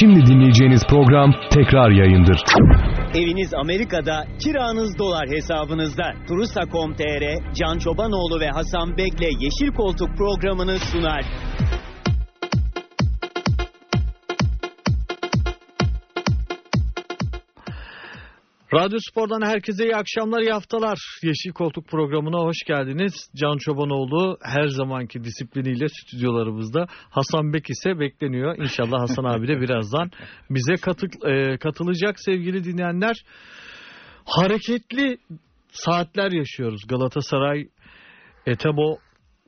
Şimdi dinleyeceğiniz program tekrar yayındır. Eviniz Amerika'da, kiranız dolar hesabınızda. Turusa.com.tr, Can Çobanoğlu ve Hasan Bek'le Yeşil Koltuk programını sunar. Radyo Spor'dan herkese iyi akşamlar, iyi haftalar. Yeşil Koltuk programına hoş geldiniz. Can Çobanoğlu her zamanki disipliniyle stüdyolarımızda. Hasan Bek ise bekleniyor. İnşallah Hasan abi de birazdan bize katı, e, katılacak sevgili dinleyenler. Hareketli saatler yaşıyoruz. Galatasaray Etebo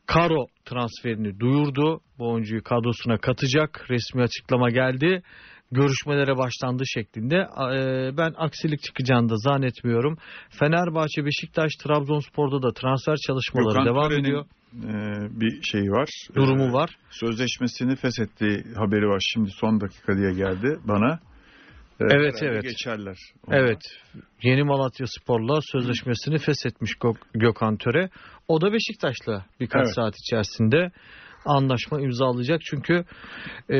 Karo transferini duyurdu. Bu oyuncuyu kadrosuna katacak. Resmi açıklama geldi görüşmelere başlandı şeklinde. Ee, ben aksilik çıkacağını da zannetmiyorum. Fenerbahçe, Beşiktaş, Trabzonspor'da da transfer çalışmaları Gökhan devam ediyor. e, bir şeyi var. Durumu E, var. Sözleşmesini feshettiği haberi var. Şimdi son dakika diye geldi bana. E, Evet, evet. Geçerler. onlar. Evet. Yeni Malatya Spor'la sözleşmesini feshetmiş Gök- Gökhan Töre. O da Beşiktaş'la birkaç Evet. saat içerisinde anlaşma imzalayacak. Çünkü e,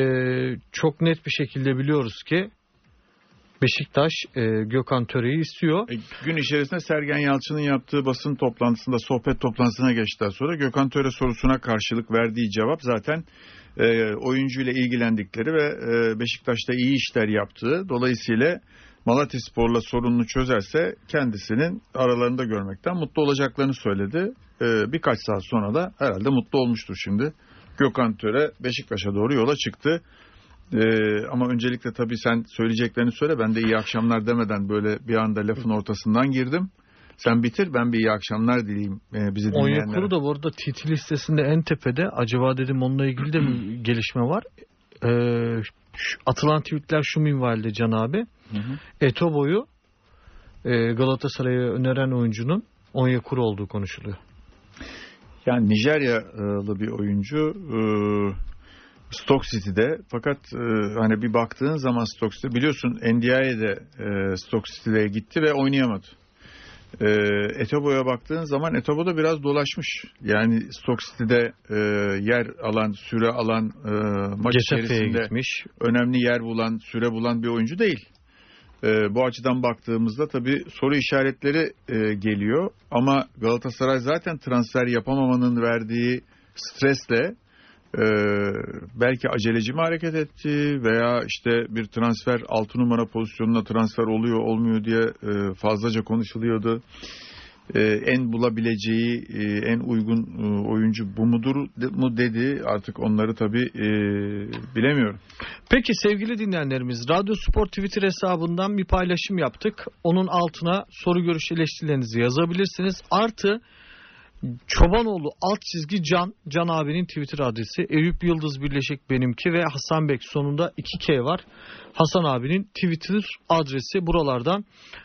çok net bir şekilde biliyoruz ki Beşiktaş e, Gökhan Töre'yi istiyor. E, gün içerisinde Sergen Yalçın'ın yaptığı basın toplantısında sohbet toplantısına geçtikten sonra Gökhan Töre sorusuna karşılık verdiği cevap zaten e, oyuncuyla ilgilendikleri ve e, Beşiktaş'ta iyi işler yaptığı dolayısıyla Malatya Spor'la sorununu çözerse kendisinin aralarında görmekten mutlu olacaklarını söyledi. E, birkaç saat sonra da herhalde mutlu olmuştur şimdi. Gökhan Töre Beşiktaş'a doğru yola çıktı. Ee, ama öncelikle tabii sen söyleyeceklerini söyle. Ben de iyi akşamlar demeden böyle bir anda lafın ortasından girdim. Sen bitir ben bir iyi akşamlar dileyim e, bizi dinleyenlere. Onyekuru da bu arada TT listesinde en tepede. Acaba dedim onunla ilgili de bir gelişme var. Ee, şu- atılan tweetler şu minvalde Can abi. Hı hı. Etobo'yu e, Galatasaray'a öneren oyuncunun Onyekuru olduğu konuşuluyor. Yani Nijeryalı bir oyuncu e, Stoke City'de fakat e, hani bir baktığın zaman Stoke City biliyorsun NDI'de e, Stoke City'de gitti ve oynayamadı. E, Etobo'ya baktığın zaman Etobo da biraz dolaşmış. Yani Stoke City'de e, yer alan, süre alan, e, maç Getafe'ye içerisinde gitmiş. önemli yer bulan, süre bulan bir oyuncu değil. Ee, bu açıdan baktığımızda tabii soru işaretleri e, geliyor. Ama Galatasaray zaten transfer yapamamanın verdiği stresle e, belki aceleci mi hareket etti veya işte bir transfer 6 numara pozisyonuna transfer oluyor olmuyor diye e, fazlaca konuşuluyordu. E, en bulabileceği e, en uygun e, oyuncu bu mudur mu dedi artık onları tabii e, bilemiyorum. Peki sevgili dinleyenlerimiz Radyo Spor Twitter hesabından bir paylaşım yaptık. Onun altına soru görüş eleştirilerinizi yazabilirsiniz. Artı Çobanoğlu alt çizgi Can, Can abinin Twitter adresi. Eyüp Yıldız Birleşik benimki ve Hasan Bek sonunda 2K var. Hasan abinin Twitter adresi buralardan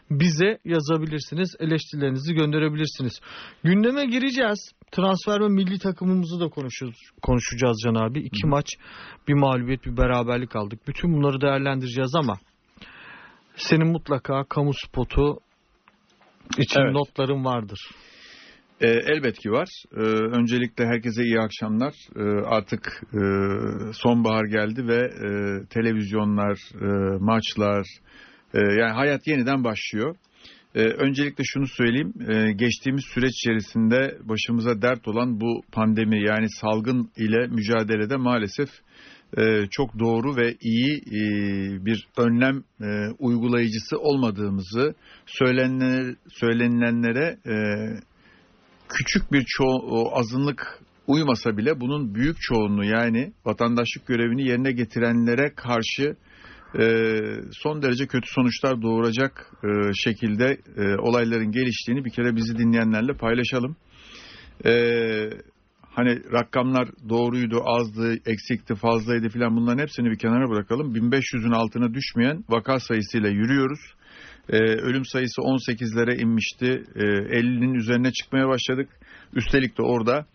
bize yazabilirsiniz. Eleştirilerinizi gönderebilirsiniz. Gündeme gireceğiz. Transfer ve milli takımımızı da konuşacağız, konuşacağız Can abi. İki maç, bir mağlubiyet, bir beraberlik aldık. Bütün bunları değerlendireceğiz ama senin mutlaka kamu spotu için Evet. notların vardır. E, elbet ki var. E, öncelikle herkese iyi akşamlar. E, artık e, sonbahar geldi ve e, televizyonlar, e, maçlar, e, yani hayat yeniden başlıyor. E, öncelikle şunu söyleyeyim. E, geçtiğimiz süreç içerisinde başımıza dert olan bu pandemi yani salgın ile mücadelede maalesef e, çok doğru ve iyi e, bir önlem e, uygulayıcısı olmadığımızı söylenilenlere e, küçük bir ço- azınlık uymasa bile bunun büyük çoğunluğu yani vatandaşlık görevini yerine getirenlere karşı e, son derece kötü sonuçlar doğuracak e, şekilde e, olayların geliştiğini bir kere bizi dinleyenlerle paylaşalım. E, hani rakamlar doğruydu, azdı, eksikti, fazlaydı filan bunların hepsini bir kenara bırakalım. 1500'ün altına düşmeyen vaka sayısıyla yürüyoruz. Ee, ölüm sayısı 18'lere inmişti. Ee, 50'nin üzerine çıkmaya başladık. Üstelik de orada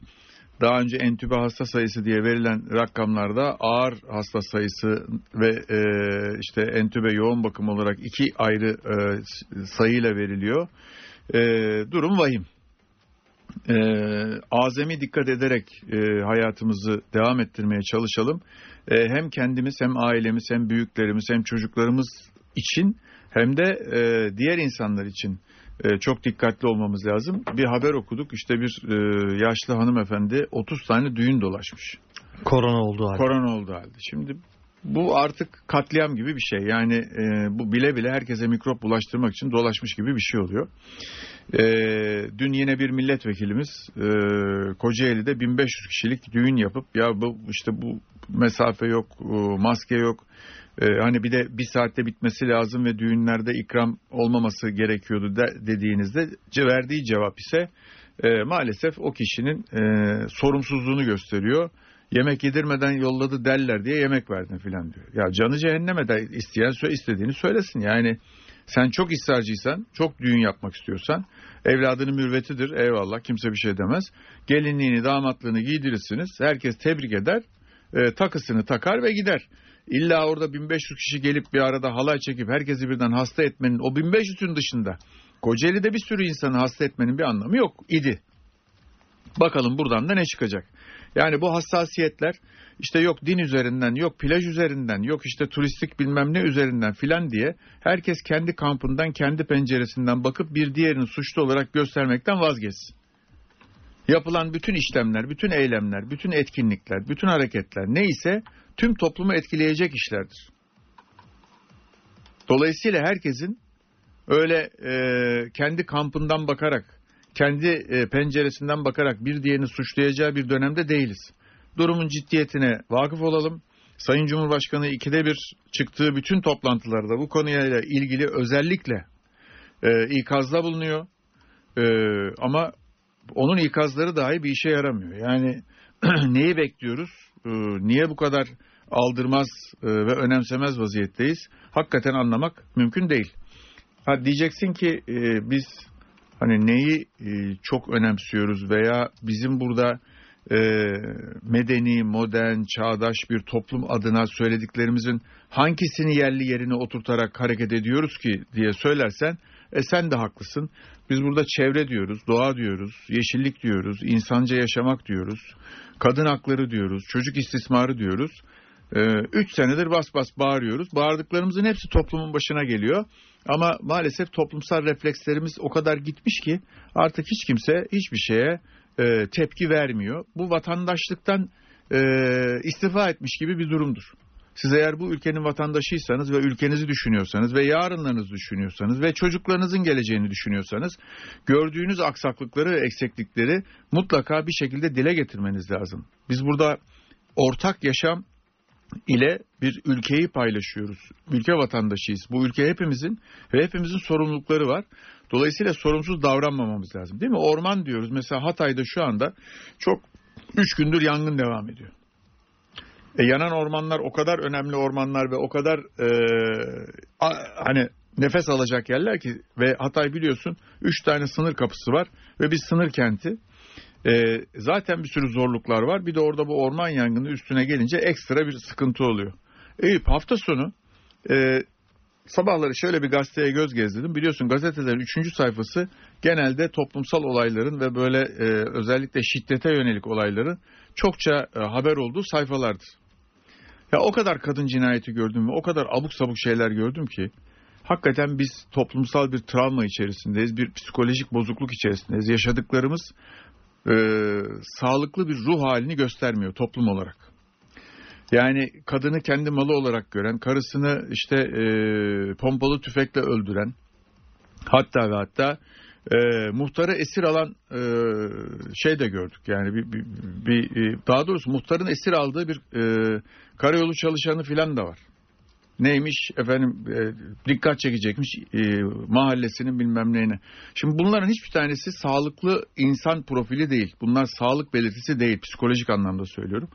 daha önce entübe hasta sayısı diye verilen rakamlarda ağır hasta sayısı ve e, işte entübe yoğun bakım olarak iki ayrı e, sayıyla veriliyor. E, durum vahim. E, azami dikkat ederek e, hayatımızı devam ettirmeye çalışalım. e, hem kendimiz hem ailemiz hem büyüklerimiz hem çocuklarımız için hem de e, diğer insanlar için e, çok dikkatli olmamız lazım. Bir haber okuduk işte bir e, yaşlı hanımefendi 30 tane düğün dolaşmış. Korona olduğu halde. Korona oldu halde. Şimdi bu artık katliam gibi bir şey. Yani e, bu bile bile herkese mikrop bulaştırmak için dolaşmış gibi bir şey oluyor. E, dün yine bir milletvekilimiz e, Kocaeli'de 1500 kişilik düğün yapıp ya bu işte bu mesafe yok, e, maske yok. E, hani bir de bir saatte bitmesi lazım ve düğünlerde ikram olmaması gerekiyordu de, dediğinizde verdiği cevap ise e, maalesef o kişinin e, sorumsuzluğunu gösteriyor yemek yedirmeden yolladı derler diye yemek verdin filan diyor. Ya canı cehenneme de isteyen istediğini söylesin. Yani sen çok ısrarcıysan, çok düğün yapmak istiyorsan, evladının mürvetidir eyvallah kimse bir şey demez. Gelinliğini, damatlığını giydirirsiniz. Herkes tebrik eder, e, takısını takar ve gider. İlla orada 1500 kişi gelip bir arada halay çekip herkesi birden hasta etmenin o 1500'ün dışında Kocaeli'de bir sürü insanı hasta etmenin bir anlamı yok idi. Bakalım buradan da ne çıkacak. Yani bu hassasiyetler işte yok din üzerinden, yok plaj üzerinden, yok işte turistik bilmem ne üzerinden filan diye herkes kendi kampından, kendi penceresinden bakıp bir diğerini suçlu olarak göstermekten vazgeçsin. Yapılan bütün işlemler, bütün eylemler, bütün etkinlikler, bütün hareketler neyse tüm toplumu etkileyecek işlerdir. Dolayısıyla herkesin öyle e, kendi kampından bakarak kendi e, penceresinden bakarak bir diğerini suçlayacağı bir dönemde değiliz. Durumun ciddiyetine vakıf olalım. Sayın Cumhurbaşkanı ikide bir çıktığı bütün toplantılarda bu konuyla ilgili özellikle e, ikazda bulunuyor. E, ama onun ikazları dahi bir işe yaramıyor. Yani neyi bekliyoruz? E, niye bu kadar aldırmaz e, ve önemsemez vaziyetteyiz? Hakikaten anlamak mümkün değil. Ha diyeceksin ki e, biz hani neyi e, çok önemsiyoruz veya bizim burada e, medeni, modern, çağdaş bir toplum adına söylediklerimizin hangisini yerli yerine oturtarak hareket ediyoruz ki diye söylersen e sen de haklısın. Biz burada çevre diyoruz, doğa diyoruz, yeşillik diyoruz, insanca yaşamak diyoruz, kadın hakları diyoruz, çocuk istismarı diyoruz. Ee, üç senedir bas bas bağırıyoruz. Bağırdıklarımızın hepsi toplumun başına geliyor. Ama maalesef toplumsal reflekslerimiz o kadar gitmiş ki artık hiç kimse hiçbir şeye e, tepki vermiyor. Bu vatandaşlıktan e, istifa etmiş gibi bir durumdur. Siz eğer bu ülkenin vatandaşıysanız ve ülkenizi düşünüyorsanız ve yarınlarınızı düşünüyorsanız ve çocuklarınızın geleceğini düşünüyorsanız gördüğünüz aksaklıkları ve eksiklikleri mutlaka bir şekilde dile getirmeniz lazım. Biz burada ortak yaşam ile bir ülkeyi paylaşıyoruz. Ülke vatandaşıyız. Bu ülke hepimizin ve hepimizin sorumlulukları var. Dolayısıyla sorumsuz davranmamamız lazım. Değil mi? Orman diyoruz. Mesela Hatay'da şu anda çok üç gündür yangın devam ediyor. E, yanan ormanlar o kadar önemli ormanlar ve o kadar e, a, hani nefes alacak yerler ki ve Hatay biliyorsun üç tane sınır kapısı var ve bir sınır kenti. E, zaten bir sürü zorluklar var. Bir de orada bu orman yangını üstüne gelince ekstra bir sıkıntı oluyor. Eyüp hafta sonu e, sabahları şöyle bir gazeteye göz gezdirdim. Biliyorsun gazetelerin üçüncü sayfası genelde toplumsal olayların ve böyle e, özellikle şiddete yönelik olayların çokça e, haber olduğu sayfalardır. Ya o kadar kadın cinayeti gördüm ve o kadar abuk sabuk şeyler gördüm ki hakikaten biz toplumsal bir travma içerisindeyiz, bir psikolojik bozukluk içerisindeyiz. Yaşadıklarımız e, sağlıklı bir ruh halini göstermiyor toplum olarak. Yani kadını kendi malı olarak gören, karısını işte e, pompalı tüfekle öldüren, hatta ve hatta e, muhtarı esir alan e, şey de gördük. Yani bir, bir, bir daha doğrusu muhtarın esir aldığı bir e, karayolu çalışanı filan da var neymiş efendim e, dikkat çekecekmiş e, mahallesinin bilmem neyine. Şimdi bunların hiçbir tanesi sağlıklı insan profili değil. Bunlar sağlık belirtisi değil psikolojik anlamda söylüyorum.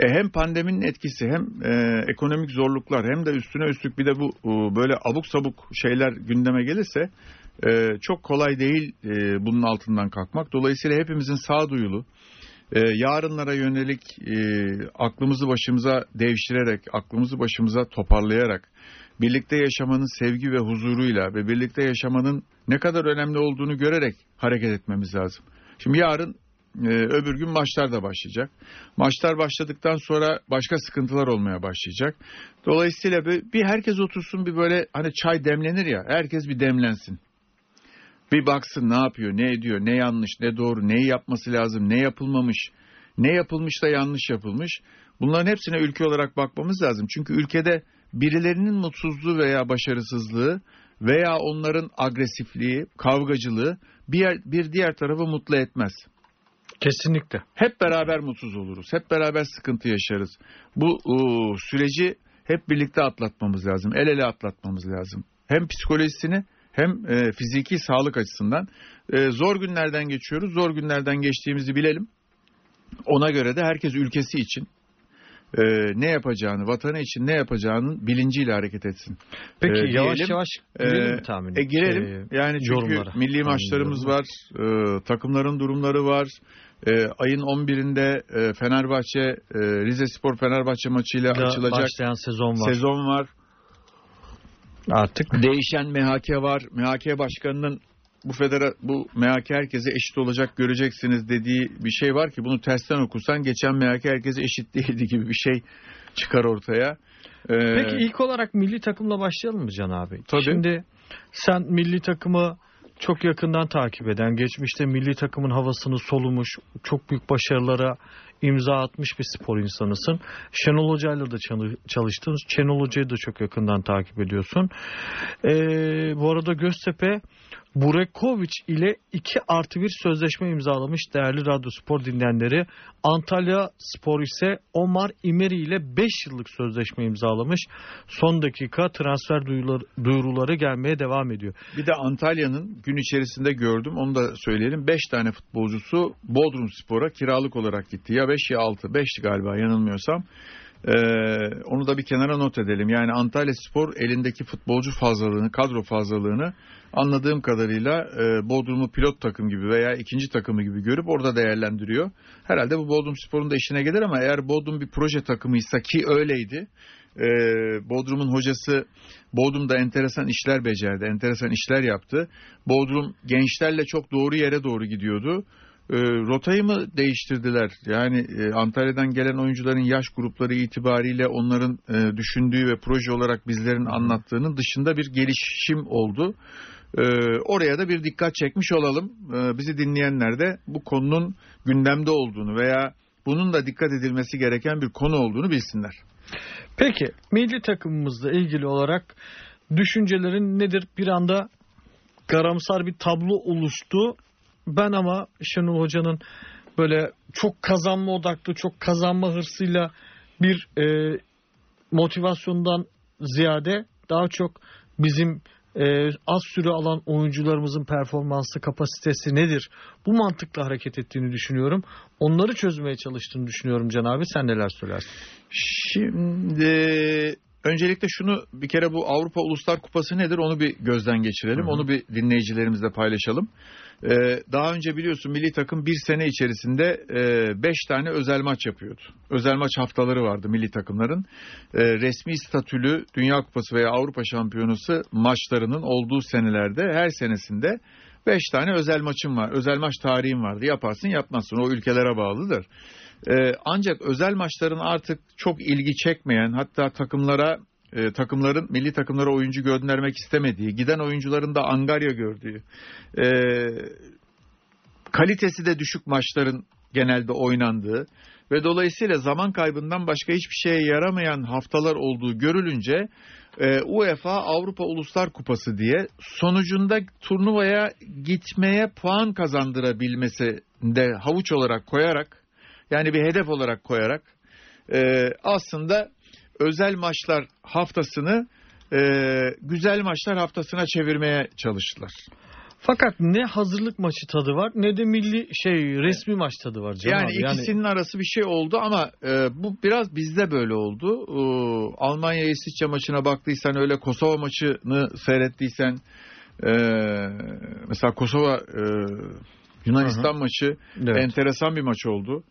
E, hem pandeminin etkisi hem e, ekonomik zorluklar hem de üstüne üstlük bir de bu e, böyle abuk sabuk şeyler gündeme gelirse e, çok kolay değil e, bunun altından kalkmak. Dolayısıyla hepimizin sağduyulu e, yarınlara yönelik e, aklımızı başımıza devşirerek, aklımızı başımıza toparlayarak, birlikte yaşamanın sevgi ve huzuruyla ve birlikte yaşamanın ne kadar önemli olduğunu görerek hareket etmemiz lazım. Şimdi yarın e, öbür gün maçlar da başlayacak. Maçlar başladıktan sonra başka sıkıntılar olmaya başlayacak. Dolayısıyla bir, bir herkes otursun bir böyle hani çay demlenir ya herkes bir demlensin. Bir baksın ne yapıyor, ne ediyor, ne yanlış, ne doğru, neyi yapması lazım, ne yapılmamış, ne yapılmış da yanlış yapılmış. Bunların hepsine ülke olarak bakmamız lazım. Çünkü ülkede birilerinin mutsuzluğu veya başarısızlığı veya onların agresifliği, kavgacılığı bir, bir diğer tarafı mutlu etmez. Kesinlikle. Hep beraber mutsuz oluruz. Hep beraber sıkıntı yaşarız. Bu o, süreci hep birlikte atlatmamız lazım. El ele atlatmamız lazım. Hem psikolojisini hem e, fiziki sağlık açısından. E, zor günlerden geçiyoruz. Zor günlerden geçtiğimizi bilelim. Ona göre de herkes ülkesi için e, ne yapacağını, vatanı için ne yapacağının bilinciyle hareket etsin. Peki Ee, yavaş diyelim, yavaş Ee, girelim mi tahmin? E girelim. Ee, yani çünkü yorumlara. milli maçlarımız var. e, takımların durumları var. E, ayın 11'inde e, Fenerbahçe e, Rize Spor Fenerbahçe maçıyla da açılacak başlayan sezon var. sezon var. Artık Değişen MHK var. MHK başkanının bu federa bu MHK herkese eşit olacak göreceksiniz dediği bir şey var ki bunu tersten okursan geçen MHK herkese eşit değildi gibi bir şey çıkar ortaya. Ee, Peki ilk olarak milli takımla başlayalım mı Can abi? Tabii. Şimdi sen milli takımı çok yakından takip eden, geçmişte milli takımın havasını solumuş, çok büyük başarılara imza atmış bir spor insanısın. Şenol Hoca'yla da çalı- çalıştın. Şenol Hoca'yı da çok yakından takip ediyorsun. Ee, bu arada Göztepe Burekovic ile 2 artı 1 sözleşme imzalamış değerli Radyo Spor dinleyenleri. Antalya Spor ise Omar İmeri ile 5 yıllık sözleşme imzalamış. Son dakika transfer duyuruları, gelmeye devam ediyor. Bir de Antalya'nın gün içerisinde gördüm onu da söyleyelim. 5 tane futbolcusu Bodrum Spor'a kiralık olarak gitti. Ya 5 ya 6. 5'ti galiba yanılmıyorsam. Ee, onu da bir kenara not edelim. Yani Antalya Spor elindeki futbolcu fazlalığını, kadro fazlalığını anladığım kadarıyla e, Bodrum'u pilot takım gibi veya ikinci takımı gibi görüp orada değerlendiriyor. Herhalde bu Bodrum Spor'un da işine gelir ama eğer Bodrum bir proje takımıysa ki öyleydi. e, Bodrum'un hocası Bodrum'da enteresan işler becerdi, enteresan işler yaptı. Bodrum gençlerle çok doğru yere doğru gidiyordu. E, rotayı mı değiştirdiler? Yani e, Antalya'dan gelen oyuncuların yaş grupları itibariyle onların e, düşündüğü ve proje olarak bizlerin anlattığının dışında bir gelişim oldu. E, oraya da bir dikkat çekmiş olalım. E, bizi dinleyenler de bu konunun gündemde olduğunu veya bunun da dikkat edilmesi gereken bir konu olduğunu bilsinler. Peki milli takımımızla ilgili olarak düşüncelerin nedir? Bir anda karamsar bir tablo oluştu. Ben ama Şenol Hoca'nın böyle çok kazanma odaklı, çok kazanma hırsıyla bir e, motivasyondan ziyade daha çok bizim e, az süre alan oyuncularımızın performansı, kapasitesi nedir? Bu mantıkla hareket ettiğini düşünüyorum. Onları çözmeye çalıştığını düşünüyorum Can abi. Sen neler söylersin? Şimdi öncelikle şunu bir kere bu Avrupa Uluslar Kupası nedir onu bir gözden geçirelim. Hı hı. Onu bir dinleyicilerimizle paylaşalım. Ee, daha önce biliyorsun milli takım bir sene içerisinde e, beş tane özel maç yapıyordu. Özel maç haftaları vardı milli takımların. E, resmi statülü Dünya Kupası veya Avrupa Şampiyonası maçlarının olduğu senelerde her senesinde beş tane özel maçım var. Özel maç tarihim vardı. Yaparsın yapmazsın o ülkelere bağlıdır. Ee, ancak özel maçların artık çok ilgi çekmeyen hatta takımlara e, takımların milli takımlara oyuncu göndermek istemediği, giden oyuncuların da angarya gördüğü, e, kalitesi de düşük maçların genelde oynandığı ve dolayısıyla zaman kaybından başka hiçbir şeye yaramayan haftalar olduğu görülünce e, UEFA Avrupa Uluslar Kupası diye sonucunda turnuvaya gitmeye puan kazandırabilmesi de havuç olarak koyarak yani bir hedef olarak koyarak e, aslında özel maçlar haftasını e, güzel maçlar haftasına çevirmeye çalıştılar. Fakat ne hazırlık maçı tadı var ne de milli şey resmi maç tadı var Can Yani abi. ikisinin arası bir şey oldu ama e, bu biraz bizde böyle oldu. E, Almanya İsviçre maçına baktıysan öyle Kosova maçını seyrettiysen e, mesela Kosova e, Yunanistan maçı Evet. enteresan bir maç oldu.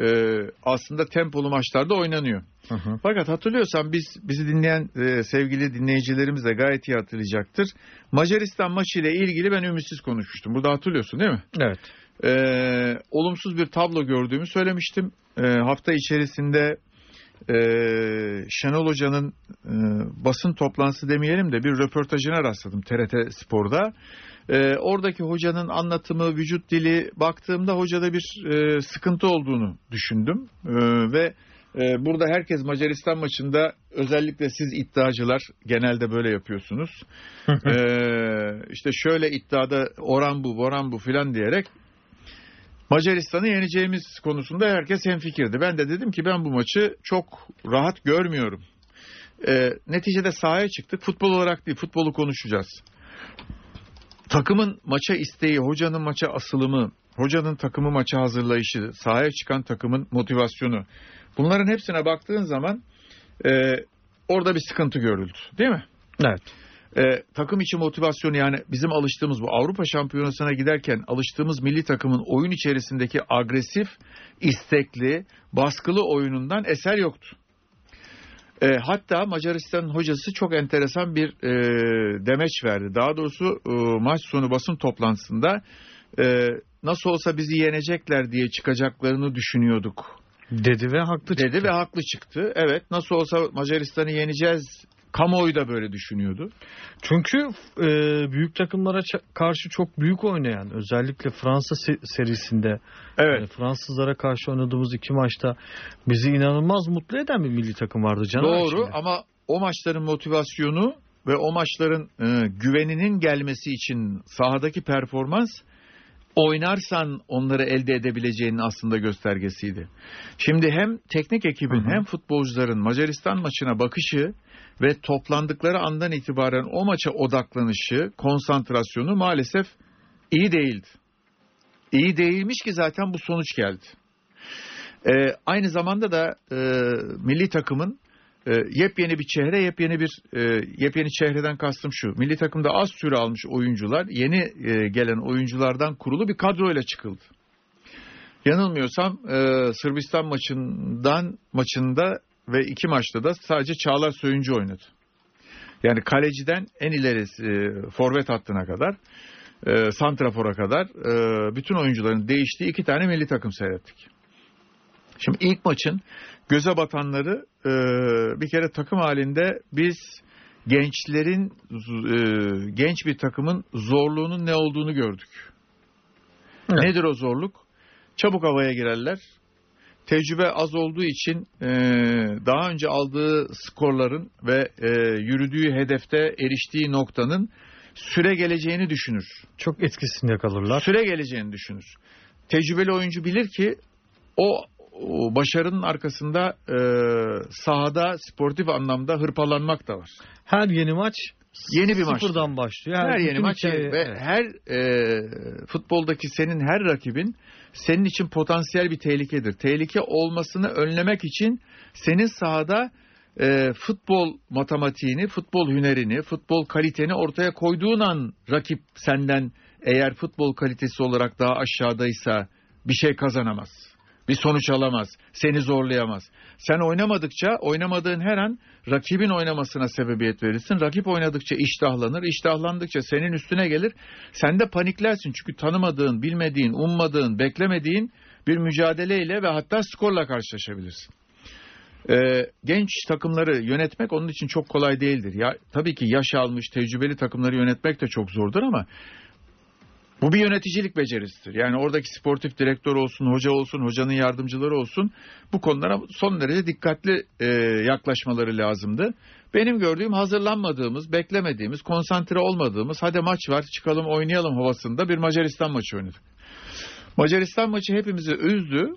E, aslında tempolu maçlarda oynanıyor. Hı hı. Fakat hatırlıyorsan biz bizi dinleyen e, sevgili dinleyicilerimiz de gayet iyi hatırlayacaktır. Macaristan maçı ile ilgili ben ümitsiz konuşmuştum. Burada hatırlıyorsun değil mi? Evet. e, olumsuz bir tablo gördüğümü söylemiştim. E, hafta içerisinde e, Şenol Hoca'nın e, basın toplantısı demeyelim de bir röportajına rastladım TRT Spor'da. E, oradaki hocanın anlatımı, vücut dili baktığımda hocada bir e, sıkıntı olduğunu düşündüm. E, ve e, burada herkes Macaristan maçında özellikle siz iddiacılar genelde böyle yapıyorsunuz. e, işte şöyle iddiada oran bu, oran bu filan diyerek Macaristan'ı yeneceğimiz konusunda herkes hemfikirdi. Ben de dedim ki ben bu maçı çok rahat görmüyorum. E, neticede sahaya çıktık. Futbol olarak değil, futbolu konuşacağız. Takımın maça isteği, hocanın maça asılımı, hocanın takımı maça hazırlayışı, sahaya çıkan takımın motivasyonu. Bunların hepsine baktığın zaman e, orada bir sıkıntı görüldü. Değil mi? Evet. E, takım içi motivasyonu yani bizim alıştığımız bu Avrupa Şampiyonası'na giderken alıştığımız milli takımın oyun içerisindeki agresif, istekli, baskılı oyunundan eser yoktu. E, hatta Macaristan hocası çok enteresan bir e, demeç verdi. Daha doğrusu e, maç sonu basın toplantısında e, nasıl olsa bizi yenecekler diye çıkacaklarını düşünüyorduk Dedi ve haklı çıktı. dedi ve haklı çıktı. Evet nasıl olsa Macaristan'ı yeneceğiz. Kamuoyu da böyle düşünüyordu. Çünkü e, büyük takımlara karşı çok büyük oynayan özellikle Fransa se- serisinde Evet. e, Fransızlara karşı oynadığımız iki maçta bizi inanılmaz mutlu eden bir milli takım vardı canım. Doğru ama o maçların motivasyonu ve o maçların e, güveninin gelmesi için sahadaki performans oynarsan onları elde edebileceğinin aslında göstergesiydi. Şimdi hem teknik ekibin Hı hı. hem futbolcuların Macaristan maçına bakışı ve toplandıkları andan itibaren o maça odaklanışı, konsantrasyonu maalesef iyi değildi. İyi değilmiş ki zaten bu sonuç geldi. Ee, aynı zamanda da e, milli takımın e, yepyeni bir çehre, yepyeni bir e, yepyeni çehreden kastım şu. Milli takımda az süre almış oyuncular, yeni e, gelen oyunculardan kurulu bir kadroyla çıkıldı. Yanılmıyorsam e, Sırbistan maçından maçında ve iki maçta da sadece Çağlar Söyüncü oynadı. Yani kaleciden en ileri e, forvet hattına kadar, e, santrafora kadar e, bütün oyuncuların değiştiği iki tane milli takım seyrettik. Şimdi ilk maçın göze batanları e, bir kere takım halinde biz gençlerin e, genç bir takımın zorluğunun ne olduğunu gördük. Evet. Nedir o zorluk? Çabuk havaya girerler. Tecrübe az olduğu için e, daha önce aldığı skorların ve e, yürüdüğü hedefte eriştiği noktanın süre geleceğini düşünür. Çok etkisinde kalırlar. Süre geleceğini düşünür. Tecrübeli oyuncu bilir ki o, o başarının arkasında e, sahada sportif anlamda hırpalanmak da var. Her yeni maç Yeni bir maç. sıfırdan başlıyor. Her, yeni bütün maç hikaye- ve evet. her e, futboldaki senin her rakibin senin için potansiyel bir tehlikedir. Tehlike olmasını önlemek için senin sahada e, futbol matematiğini, futbol hünerini, futbol kaliteni ortaya koyduğun an rakip senden eğer futbol kalitesi olarak daha aşağıdaysa bir şey kazanamaz. Bir sonuç alamaz. Seni zorlayamaz. Sen oynamadıkça oynamadığın her an rakibin oynamasına sebebiyet verirsin. Rakip oynadıkça iştahlanır. İştahlandıkça senin üstüne gelir. Sen de paniklersin. Çünkü tanımadığın, bilmediğin, ummadığın, beklemediğin bir mücadeleyle ve hatta skorla karşılaşabilirsin. Ee, genç takımları yönetmek onun için çok kolay değildir. Ya tabii ki yaş almış, tecrübeli takımları yönetmek de çok zordur ama bu bir yöneticilik becerisidir. Yani oradaki sportif direktör olsun, hoca olsun, hocanın yardımcıları olsun bu konulara son derece dikkatli e, yaklaşmaları lazımdı. Benim gördüğüm hazırlanmadığımız, beklemediğimiz, konsantre olmadığımız hadi maç var çıkalım oynayalım havasında bir Macaristan maçı oynadık. Macaristan maçı hepimizi üzdü.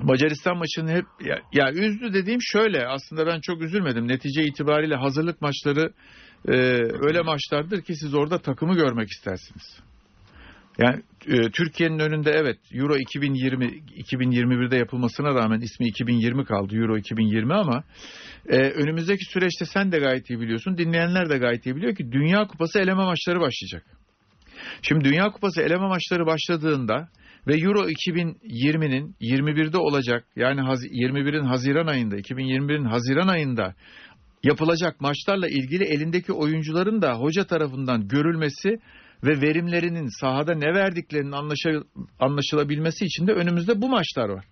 Macaristan maçını hep ya, ya üzdü dediğim şöyle aslında ben çok üzülmedim. Netice itibariyle hazırlık maçları e, öyle maçlardır ki siz orada takımı görmek istersiniz. Yani e, Türkiye'nin önünde evet Euro 2020 2021'de yapılmasına rağmen ismi 2020 kaldı Euro 2020 ama e, önümüzdeki süreçte sen de gayet iyi biliyorsun dinleyenler de gayet iyi biliyor ki Dünya Kupası eleme maçları başlayacak. Şimdi Dünya Kupası eleme maçları başladığında ve Euro 2020'nin 21'de olacak yani Haz- 21'in Haziran ayında 2021'in Haziran ayında yapılacak maçlarla ilgili elindeki oyuncuların da hoca tarafından görülmesi ve verimlerinin sahada ne verdiklerinin anlaşıl- anlaşılabilmesi için de önümüzde bu maçlar var.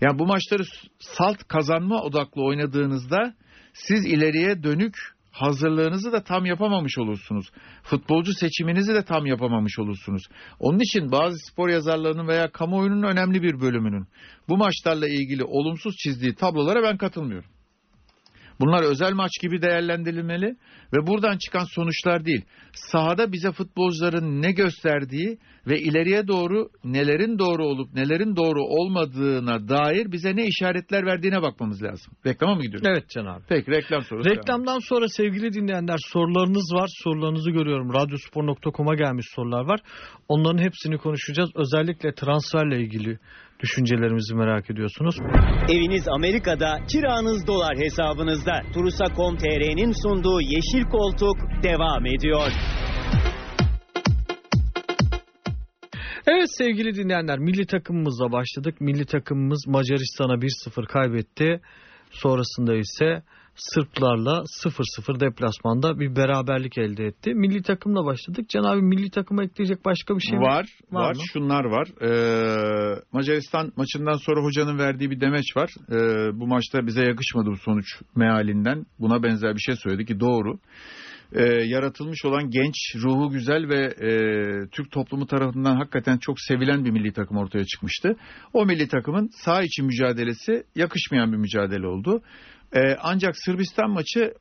Yani bu maçları salt kazanma odaklı oynadığınızda siz ileriye dönük hazırlığınızı da tam yapamamış olursunuz. Futbolcu seçiminizi de tam yapamamış olursunuz. Onun için bazı spor yazarlarının veya kamuoyunun önemli bir bölümünün bu maçlarla ilgili olumsuz çizdiği tablolara ben katılmıyorum. Bunlar özel maç gibi değerlendirilmeli ve buradan çıkan sonuçlar değil. Sahada bize futbolcuların ne gösterdiği ve ileriye doğru nelerin doğru olup nelerin doğru olmadığına dair bize ne işaretler verdiğine bakmamız lazım. Reklama mı gidiyoruz? Evet Can abi. Peki reklam sorusu. Reklamdan sonra sevgili dinleyenler sorularınız var. Sorularınızı görüyorum. Radyospor.com'a gelmiş sorular var. Onların hepsini konuşacağız. Özellikle transferle ilgili düşüncelerimizi merak ediyorsunuz. Eviniz Amerika'da, kiranız dolar hesabınızda. Turusa.com.tr'nin sunduğu Yeşil Koltuk devam ediyor. Evet sevgili dinleyenler milli takımımızla başladık. Milli takımımız Macaristan'a 1-0 kaybetti. Sonrasında ise Sırplarla 0-0 deplasmanda bir beraberlik elde etti. Milli takımla başladık. Can abi milli takıma ekleyecek başka bir şey mi? var, Var var, mı? şunlar var. Ee, Macaristan maçından sonra hocanın verdiği bir demeç var. Ee, bu maçta bize yakışmadı bu sonuç mealinden. Buna benzer bir şey söyledi ki doğru. Ee, yaratılmış olan genç, ruhu güzel ve e, Türk toplumu tarafından hakikaten çok sevilen bir milli takım ortaya çıkmıştı. O milli takımın sağ içi mücadelesi yakışmayan bir mücadele oldu. Ee, ancak Sırbistan maçı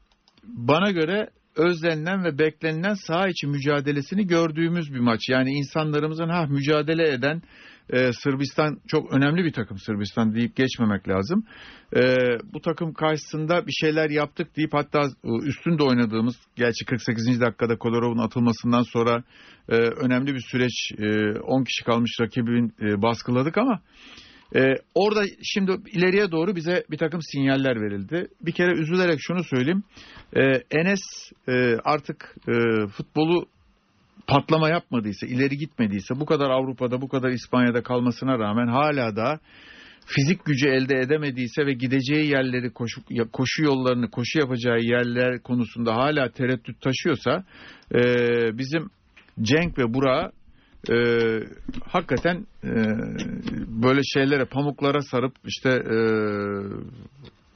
bana göre özlenilen ve beklenilen saha içi mücadelesini gördüğümüz bir maç. Yani insanlarımızın ha mücadele eden e, Sırbistan çok önemli bir takım Sırbistan deyip geçmemek lazım. E, bu takım karşısında bir şeyler yaptık deyip hatta üstünde oynadığımız gerçi 48. dakikada Kodorov'un atılmasından sonra e, önemli bir süreç e, 10 kişi kalmış rakibin e, baskıladık ama ee, orada şimdi ileriye doğru bize bir takım sinyaller verildi. Bir kere üzülerek şunu söyleyeyim. Ee, Enes e, artık e, futbolu patlama yapmadıysa, ileri gitmediyse, bu kadar Avrupa'da, bu kadar İspanya'da kalmasına rağmen hala da fizik gücü elde edemediyse ve gideceği yerleri, koşu, koşu yollarını, koşu yapacağı yerler konusunda hala tereddüt taşıyorsa e, bizim Cenk ve Burak'ı e, hakikaten e, böyle şeylere pamuklara sarıp işte e,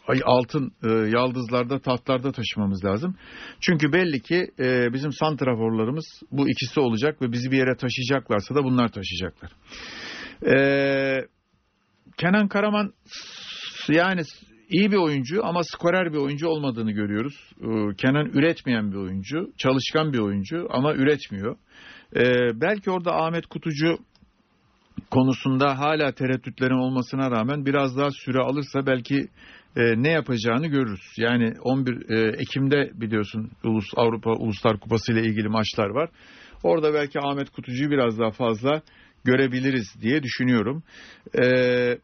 ay altın e, yaldızlarda tahtlarda taşımamız lazım. Çünkü belli ki e, bizim santraforlarımız bu ikisi olacak ve bizi bir yere taşıyacaklarsa da bunlar taşıyacaklar. E, Kenan Karaman yani iyi bir oyuncu ama skorer bir oyuncu olmadığını görüyoruz. E, Kenan üretmeyen bir oyuncu, çalışkan bir oyuncu ama üretmiyor. Ee, belki orada Ahmet Kutucu konusunda hala tereddütlerin olmasına rağmen biraz daha süre alırsa belki e, ne yapacağını görürüz. Yani 11 e, Ekim'de biliyorsun Ulus Avrupa Uluslar Kupası ile ilgili maçlar var. Orada belki Ahmet Kutucu'yu biraz daha fazla görebiliriz diye düşünüyorum. Ee,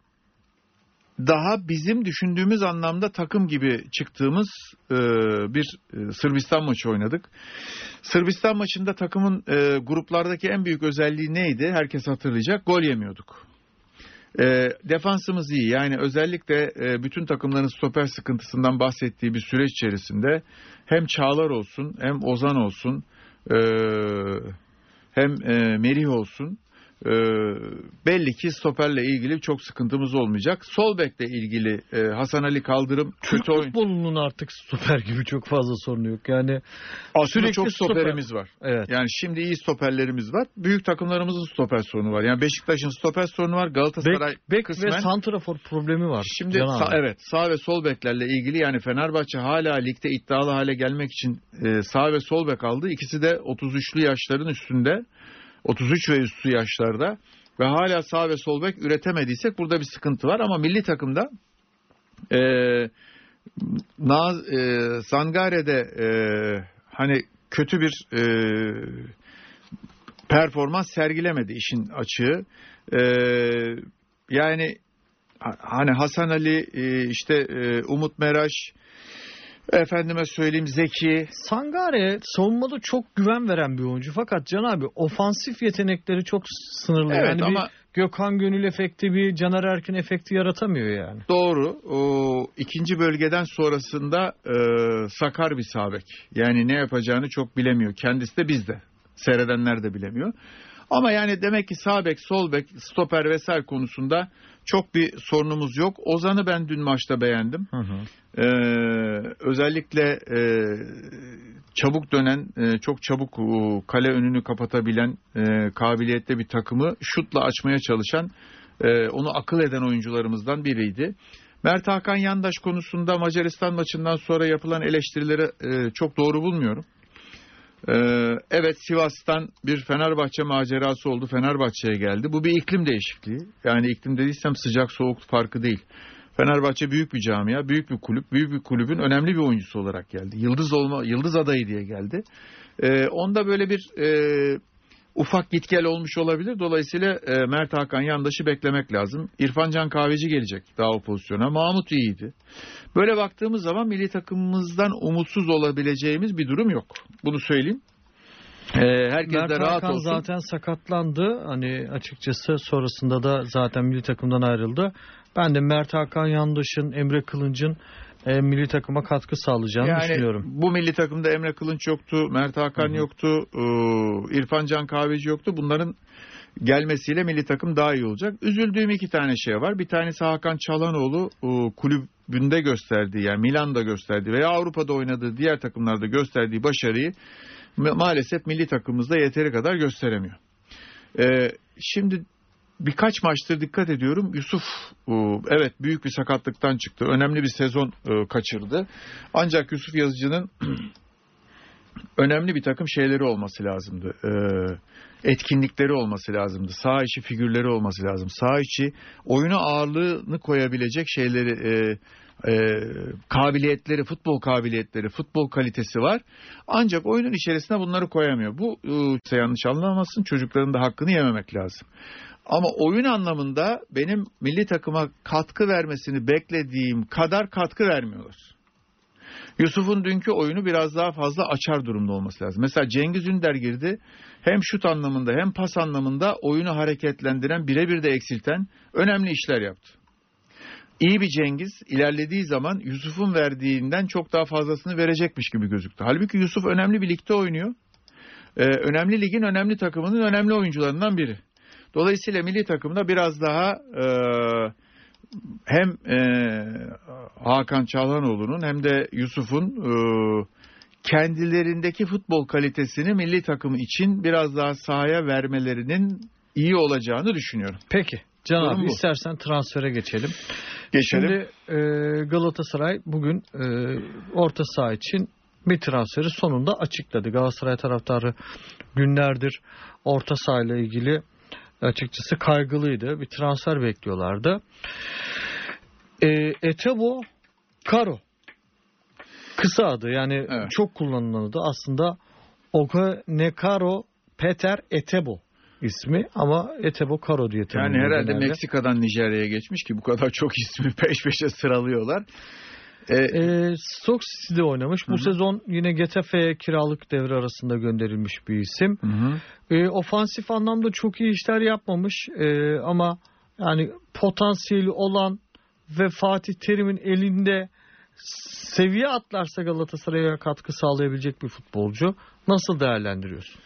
daha bizim düşündüğümüz anlamda takım gibi çıktığımız e, bir e, Sırbistan maçı oynadık. Sırbistan maçında takımın e, gruplardaki en büyük özelliği neydi? Herkes hatırlayacak. Gol yemiyorduk. E, defansımız iyi. Yani özellikle e, bütün takımların stoper sıkıntısından bahsettiği bir süreç içerisinde hem Çağlar olsun hem Ozan olsun e, hem e, Merih olsun e, belli ki stoperle ilgili çok sıkıntımız olmayacak. Sol bekle ilgili e, Hasan Ali Kaldırım Türk kötü oyun. futbolunun artık stoper gibi çok fazla sorunu yok. Yani Aslında çok stoper. stoperimiz var. evet. Yani şimdi iyi stoperlerimiz var. Büyük takımlarımızın stoper sorunu var. Yani Beşiktaş'ın stoper sorunu var. Galatasaray Bek, bek kısmen. ve santrafor problemi var. Şimdi abi. evet sağ ve sol beklerle ilgili yani Fenerbahçe hala ligde iddialı hale gelmek için e, sağ ve sol bek aldı. İkisi de 33'lü yaşların üstünde. 33 ve üstü yaşlarda ve hala sağ ve sol bek üretemediysek burada bir sıkıntı var ama milli takımda e, Naz, e, Sangare'de e, hani kötü bir e, performans sergilemedi işin açığı. E, yani ha- hani Hasan Ali e, işte e, Umut Meraş efendime söyleyeyim Zeki Sangare savunmada çok güven veren bir oyuncu fakat Can abi ofansif yetenekleri çok sınırlı. Evet yani ama- bir Gökhan Gönül efekti bir Caner Erkin efekti yaratamıyor yani. Doğru. O ikinci bölgeden sonrasında e, sakar bir sabek. Yani ne yapacağını çok bilemiyor. Kendisi de bizde. Seyredenler de bilemiyor. Ama yani demek ki sağ bek, sol bek, stoper vesaire konusunda çok bir sorunumuz yok. Ozan'ı ben dün maçta beğendim. Hı hı. Ee, özellikle e, çabuk dönen, e, çok çabuk e, kale önünü kapatabilen e, kabiliyette bir takımı şutla açmaya çalışan, e, onu akıl eden oyuncularımızdan biriydi. Mert Hakan Yandaş konusunda Macaristan maçından sonra yapılan eleştirileri e, çok doğru bulmuyorum. E, evet Sivas'tan bir Fenerbahçe macerası oldu. Fenerbahçe'ye geldi. Bu bir iklim değişikliği. Yani iklim dediysem sıcak soğuk farkı değil. Fenerbahçe büyük bir camia, büyük bir kulüp, büyük bir kulübün önemli bir oyuncusu olarak geldi. Yıldız olma, yıldız adayı diye geldi. E, onda böyle bir e, ufak git gel olmuş olabilir. Dolayısıyla e, Mert Hakan yandaşı beklemek lazım. İrfan Can Kahveci gelecek daha o pozisyona. Mahmut iyiydi. Böyle baktığımız zaman milli takımımızdan umutsuz olabileceğimiz bir durum yok. Bunu söyleyeyim. E, herkes Mert de rahat Hakan olsun. zaten sakatlandı. Hani açıkçası sonrasında da zaten milli takımdan ayrıldı. Ben de Mert Hakan Yandaş'ın, Emre Kılınç'ın e, milli takıma katkı sağlayacağını Yani düşünüyorum. bu milli takımda Emre Kılınç yoktu, Mert Hakan yoktu, e, İrfan Can Kahveci yoktu. Bunların gelmesiyle milli takım daha iyi olacak. Üzüldüğüm iki tane şey var. Bir tanesi Hakan Çalhanoğlu e, kulübünde gösterdiği yani Milan'da gösterdiği veya Avrupa'da oynadığı diğer takımlarda gösterdiği başarıyı ma- maalesef milli takımımızda yeteri kadar gösteremiyor. E, şimdi birkaç maçtır dikkat ediyorum. Yusuf e, evet büyük bir sakatlıktan çıktı. Önemli bir sezon e, kaçırdı. Ancak Yusuf Yazıcı'nın önemli bir takım şeyleri olması lazımdı. E, etkinlikleri olması lazımdı. Sağ içi figürleri olması lazım. Sağ içi oyuna ağırlığını koyabilecek şeyleri e, kabiliyetleri, futbol kabiliyetleri, futbol kalitesi var. Ancak oyunun içerisine bunları koyamıyor. Bu e, yanlış anlamasın çocukların da hakkını yememek lazım. Ama oyun anlamında benim milli takıma katkı vermesini beklediğim kadar katkı vermiyorlar. Yusuf'un dünkü oyunu biraz daha fazla açar durumda olması lazım. Mesela Cengiz Ünder girdi. Hem şut anlamında hem pas anlamında oyunu hareketlendiren, birebir de eksilten önemli işler yaptı. İyi bir Cengiz ilerlediği zaman Yusuf'un verdiğinden çok daha fazlasını verecekmiş gibi gözüktü. Halbuki Yusuf önemli bir ligde oynuyor. Ee, önemli ligin önemli takımının önemli oyuncularından biri. Dolayısıyla milli takımda biraz daha e, hem e, Hakan Çalhanoğlu'nun hem de Yusuf'un e, kendilerindeki futbol kalitesini milli takım için biraz daha sahaya vermelerinin iyi olacağını düşünüyorum. Peki. Can abi bu. istersen transfere geçelim. Geçelim. Şimdi e, Galatasaray bugün e, orta saha için bir transferi sonunda açıkladı. Galatasaray taraftarı günlerdir orta saha ile ilgili açıkçası kaygılıydı. Bir transfer bekliyorlardı. E, Etebo Karo kısa adı yani Evet. çok kullanılan adı aslında Okonekaro Peter Etebo ismi ama Etebo Karo diye yani tanımlıyor herhalde genelde. Meksika'dan Nijerya'ya geçmiş ki bu kadar çok ismi peş peşe sıralıyorlar. E, E, Stoke City'de oynamış. Bu Hı sezon yine Getafe'ye kiralık devre arasında gönderilmiş bir isim. hı hı. E, ofansif anlamda çok iyi işler yapmamış E, ama yani potansiyeli olan ve Fatih Terim'in elinde seviye atlarsa Galatasaray'a katkı sağlayabilecek bir futbolcu. Nasıl değerlendiriyorsun?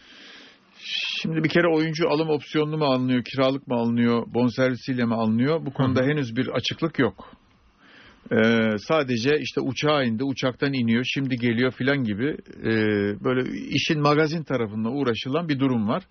Şimdi bir kere oyuncu alım opsiyonlu mu alınıyor, kiralık mı alınıyor, bonservisiyle mi alınıyor? Bu konuda henüz bir açıklık yok. Ee, sadece işte uçağa indi, uçaktan iniyor, şimdi geliyor filan gibi e, böyle işin magazin tarafında uğraşılan bir durum var.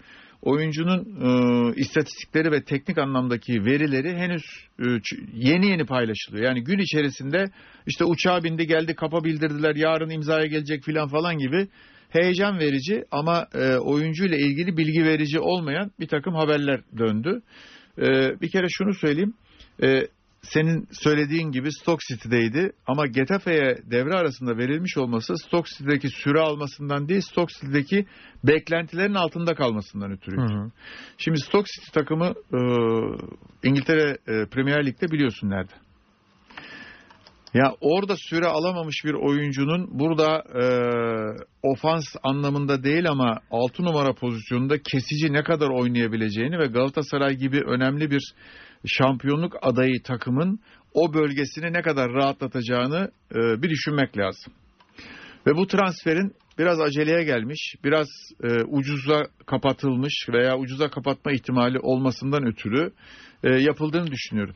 Oyuncunun e, istatistikleri ve teknik anlamdaki verileri henüz e, yeni yeni paylaşılıyor. Yani gün içerisinde işte uçağa bindi geldi kapa bildirdiler yarın imzaya gelecek filan falan gibi heyecan verici ama e, oyuncuyla ilgili bilgi verici olmayan bir takım haberler döndü. E, bir kere şunu söyleyeyim. E, senin söylediğin gibi Stoke City'deydi ama Getafe'ye devre arasında verilmiş olması Stoke City'deki süre almasından değil Stoke City'deki beklentilerin altında kalmasından ötürü. Şimdi Stoke City takımı e, İngiltere e, Premier Lig'de biliyorsun nerede? Ya orada süre alamamış bir oyuncunun burada e, ofans anlamında değil ama 6 numara pozisyonunda kesici ne kadar oynayabileceğini ve Galatasaray gibi önemli bir şampiyonluk adayı takımın o bölgesini ne kadar rahatlatacağını e, bir düşünmek lazım. Ve bu transferin biraz aceleye gelmiş, biraz e, ucuza kapatılmış veya ucuza kapatma ihtimali olmasından ötürü e, yapıldığını düşünüyorum.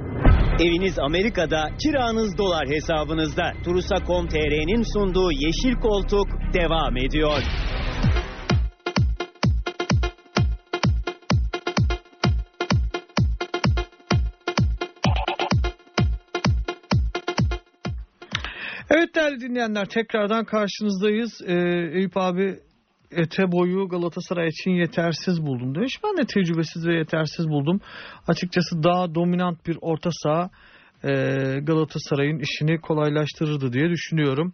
Eviniz Amerika'da, kiranız dolar hesabınızda. Turusa.com.tr'nin sunduğu Yeşil Koltuk devam ediyor. Evet değerli dinleyenler tekrardan karşınızdayız. Ee, Eyüp abi ete boyu Galatasaray için yetersiz buldum demiş. Ben de tecrübesiz ve yetersiz buldum. Açıkçası daha dominant bir orta saha e, Galatasaray'ın işini kolaylaştırırdı diye düşünüyorum.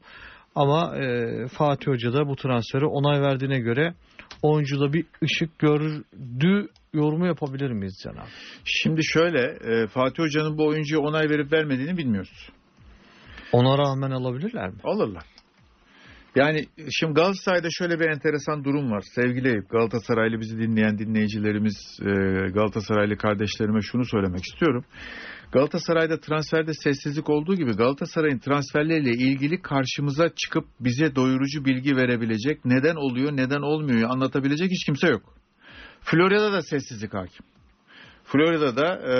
Ama e, Fatih Hoca da bu transferi onay verdiğine göre oyuncuda bir ışık gördü yorumu yapabilir miyiz Can abi? Şimdi şöyle, e, Fatih Hoca'nın bu oyuncuya onay verip vermediğini bilmiyoruz. Ona rağmen alabilirler mi? Alırlar. Yani şimdi Galatasaray'da şöyle bir enteresan durum var. Sevgili Galatasaraylı bizi dinleyen dinleyicilerimiz, e, Galatasaraylı kardeşlerime şunu söylemek istiyorum. Galatasaray'da transferde sessizlik olduğu gibi Galatasaray'ın transferleriyle ilgili karşımıza çıkıp bize doyurucu bilgi verebilecek, neden oluyor, neden olmuyor anlatabilecek hiç kimse yok. Florya'da da sessizlik hakim. Florida'da e,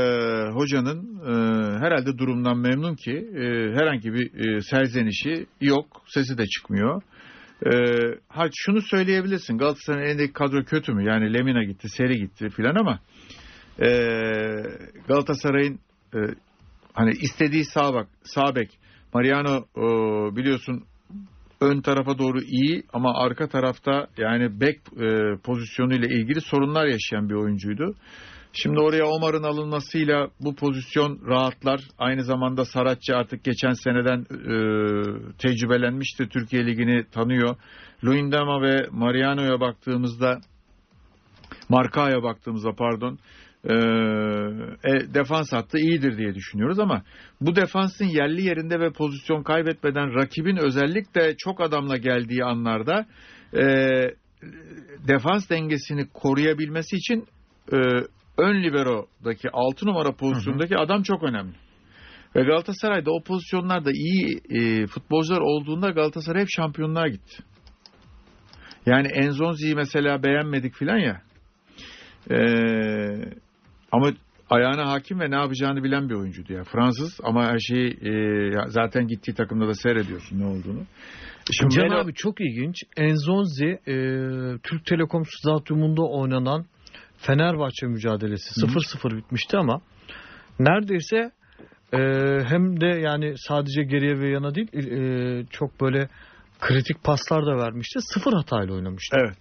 hocanın e, herhalde durumdan memnun ki e, herhangi bir e, serzenişi yok, sesi de çıkmıyor. E, ha şunu söyleyebilirsin Galatasaray'ın elindeki kadro kötü mü? Yani Lemina gitti, Seri gitti filan ama e, Galatasaray'ın e, hani istediği sağ bak, sağ bek Mariano e, biliyorsun ön tarafa doğru iyi ama arka tarafta yani bek e, pozisyonu ile ilgili sorunlar yaşayan bir oyuncuydu. Şimdi oraya Omar'ın alınmasıyla bu pozisyon rahatlar. Aynı zamanda Saratçı artık geçen seneden e, tecrübelenmişti. Türkiye Ligi'ni tanıyor. Luindama ve Mariano'ya baktığımızda Marka'ya baktığımızda pardon e, e, defans hattı iyidir diye düşünüyoruz ama bu defansın yerli yerinde ve pozisyon kaybetmeden rakibin özellikle çok adamla geldiği anlarda e, defans dengesini koruyabilmesi için e, ön libero'daki 6 numara pozisyondaki hı hı. adam çok önemli. Ve Galatasaray'da o pozisyonlarda iyi e, futbolcular olduğunda Galatasaray hep şampiyonluğa gitti. Yani Enzonzi'yi mesela beğenmedik filan ya. E, ama ayağına hakim ve ne yapacağını bilen bir oyuncuydu ya. Fransız ama her şeyi e, zaten gittiği takımda da seyrediyorsun ne olduğunu. Şimdi Can Melo... abi çok ilginç. Enzonzi e, Türk Telekom Stadyumunda oynanan Fenerbahçe mücadelesi 0-0 bitmişti ama neredeyse e, hem de yani sadece geriye ve yana değil e, çok böyle kritik paslar da vermişti. Sıfır hatayla oynamıştı. Evet.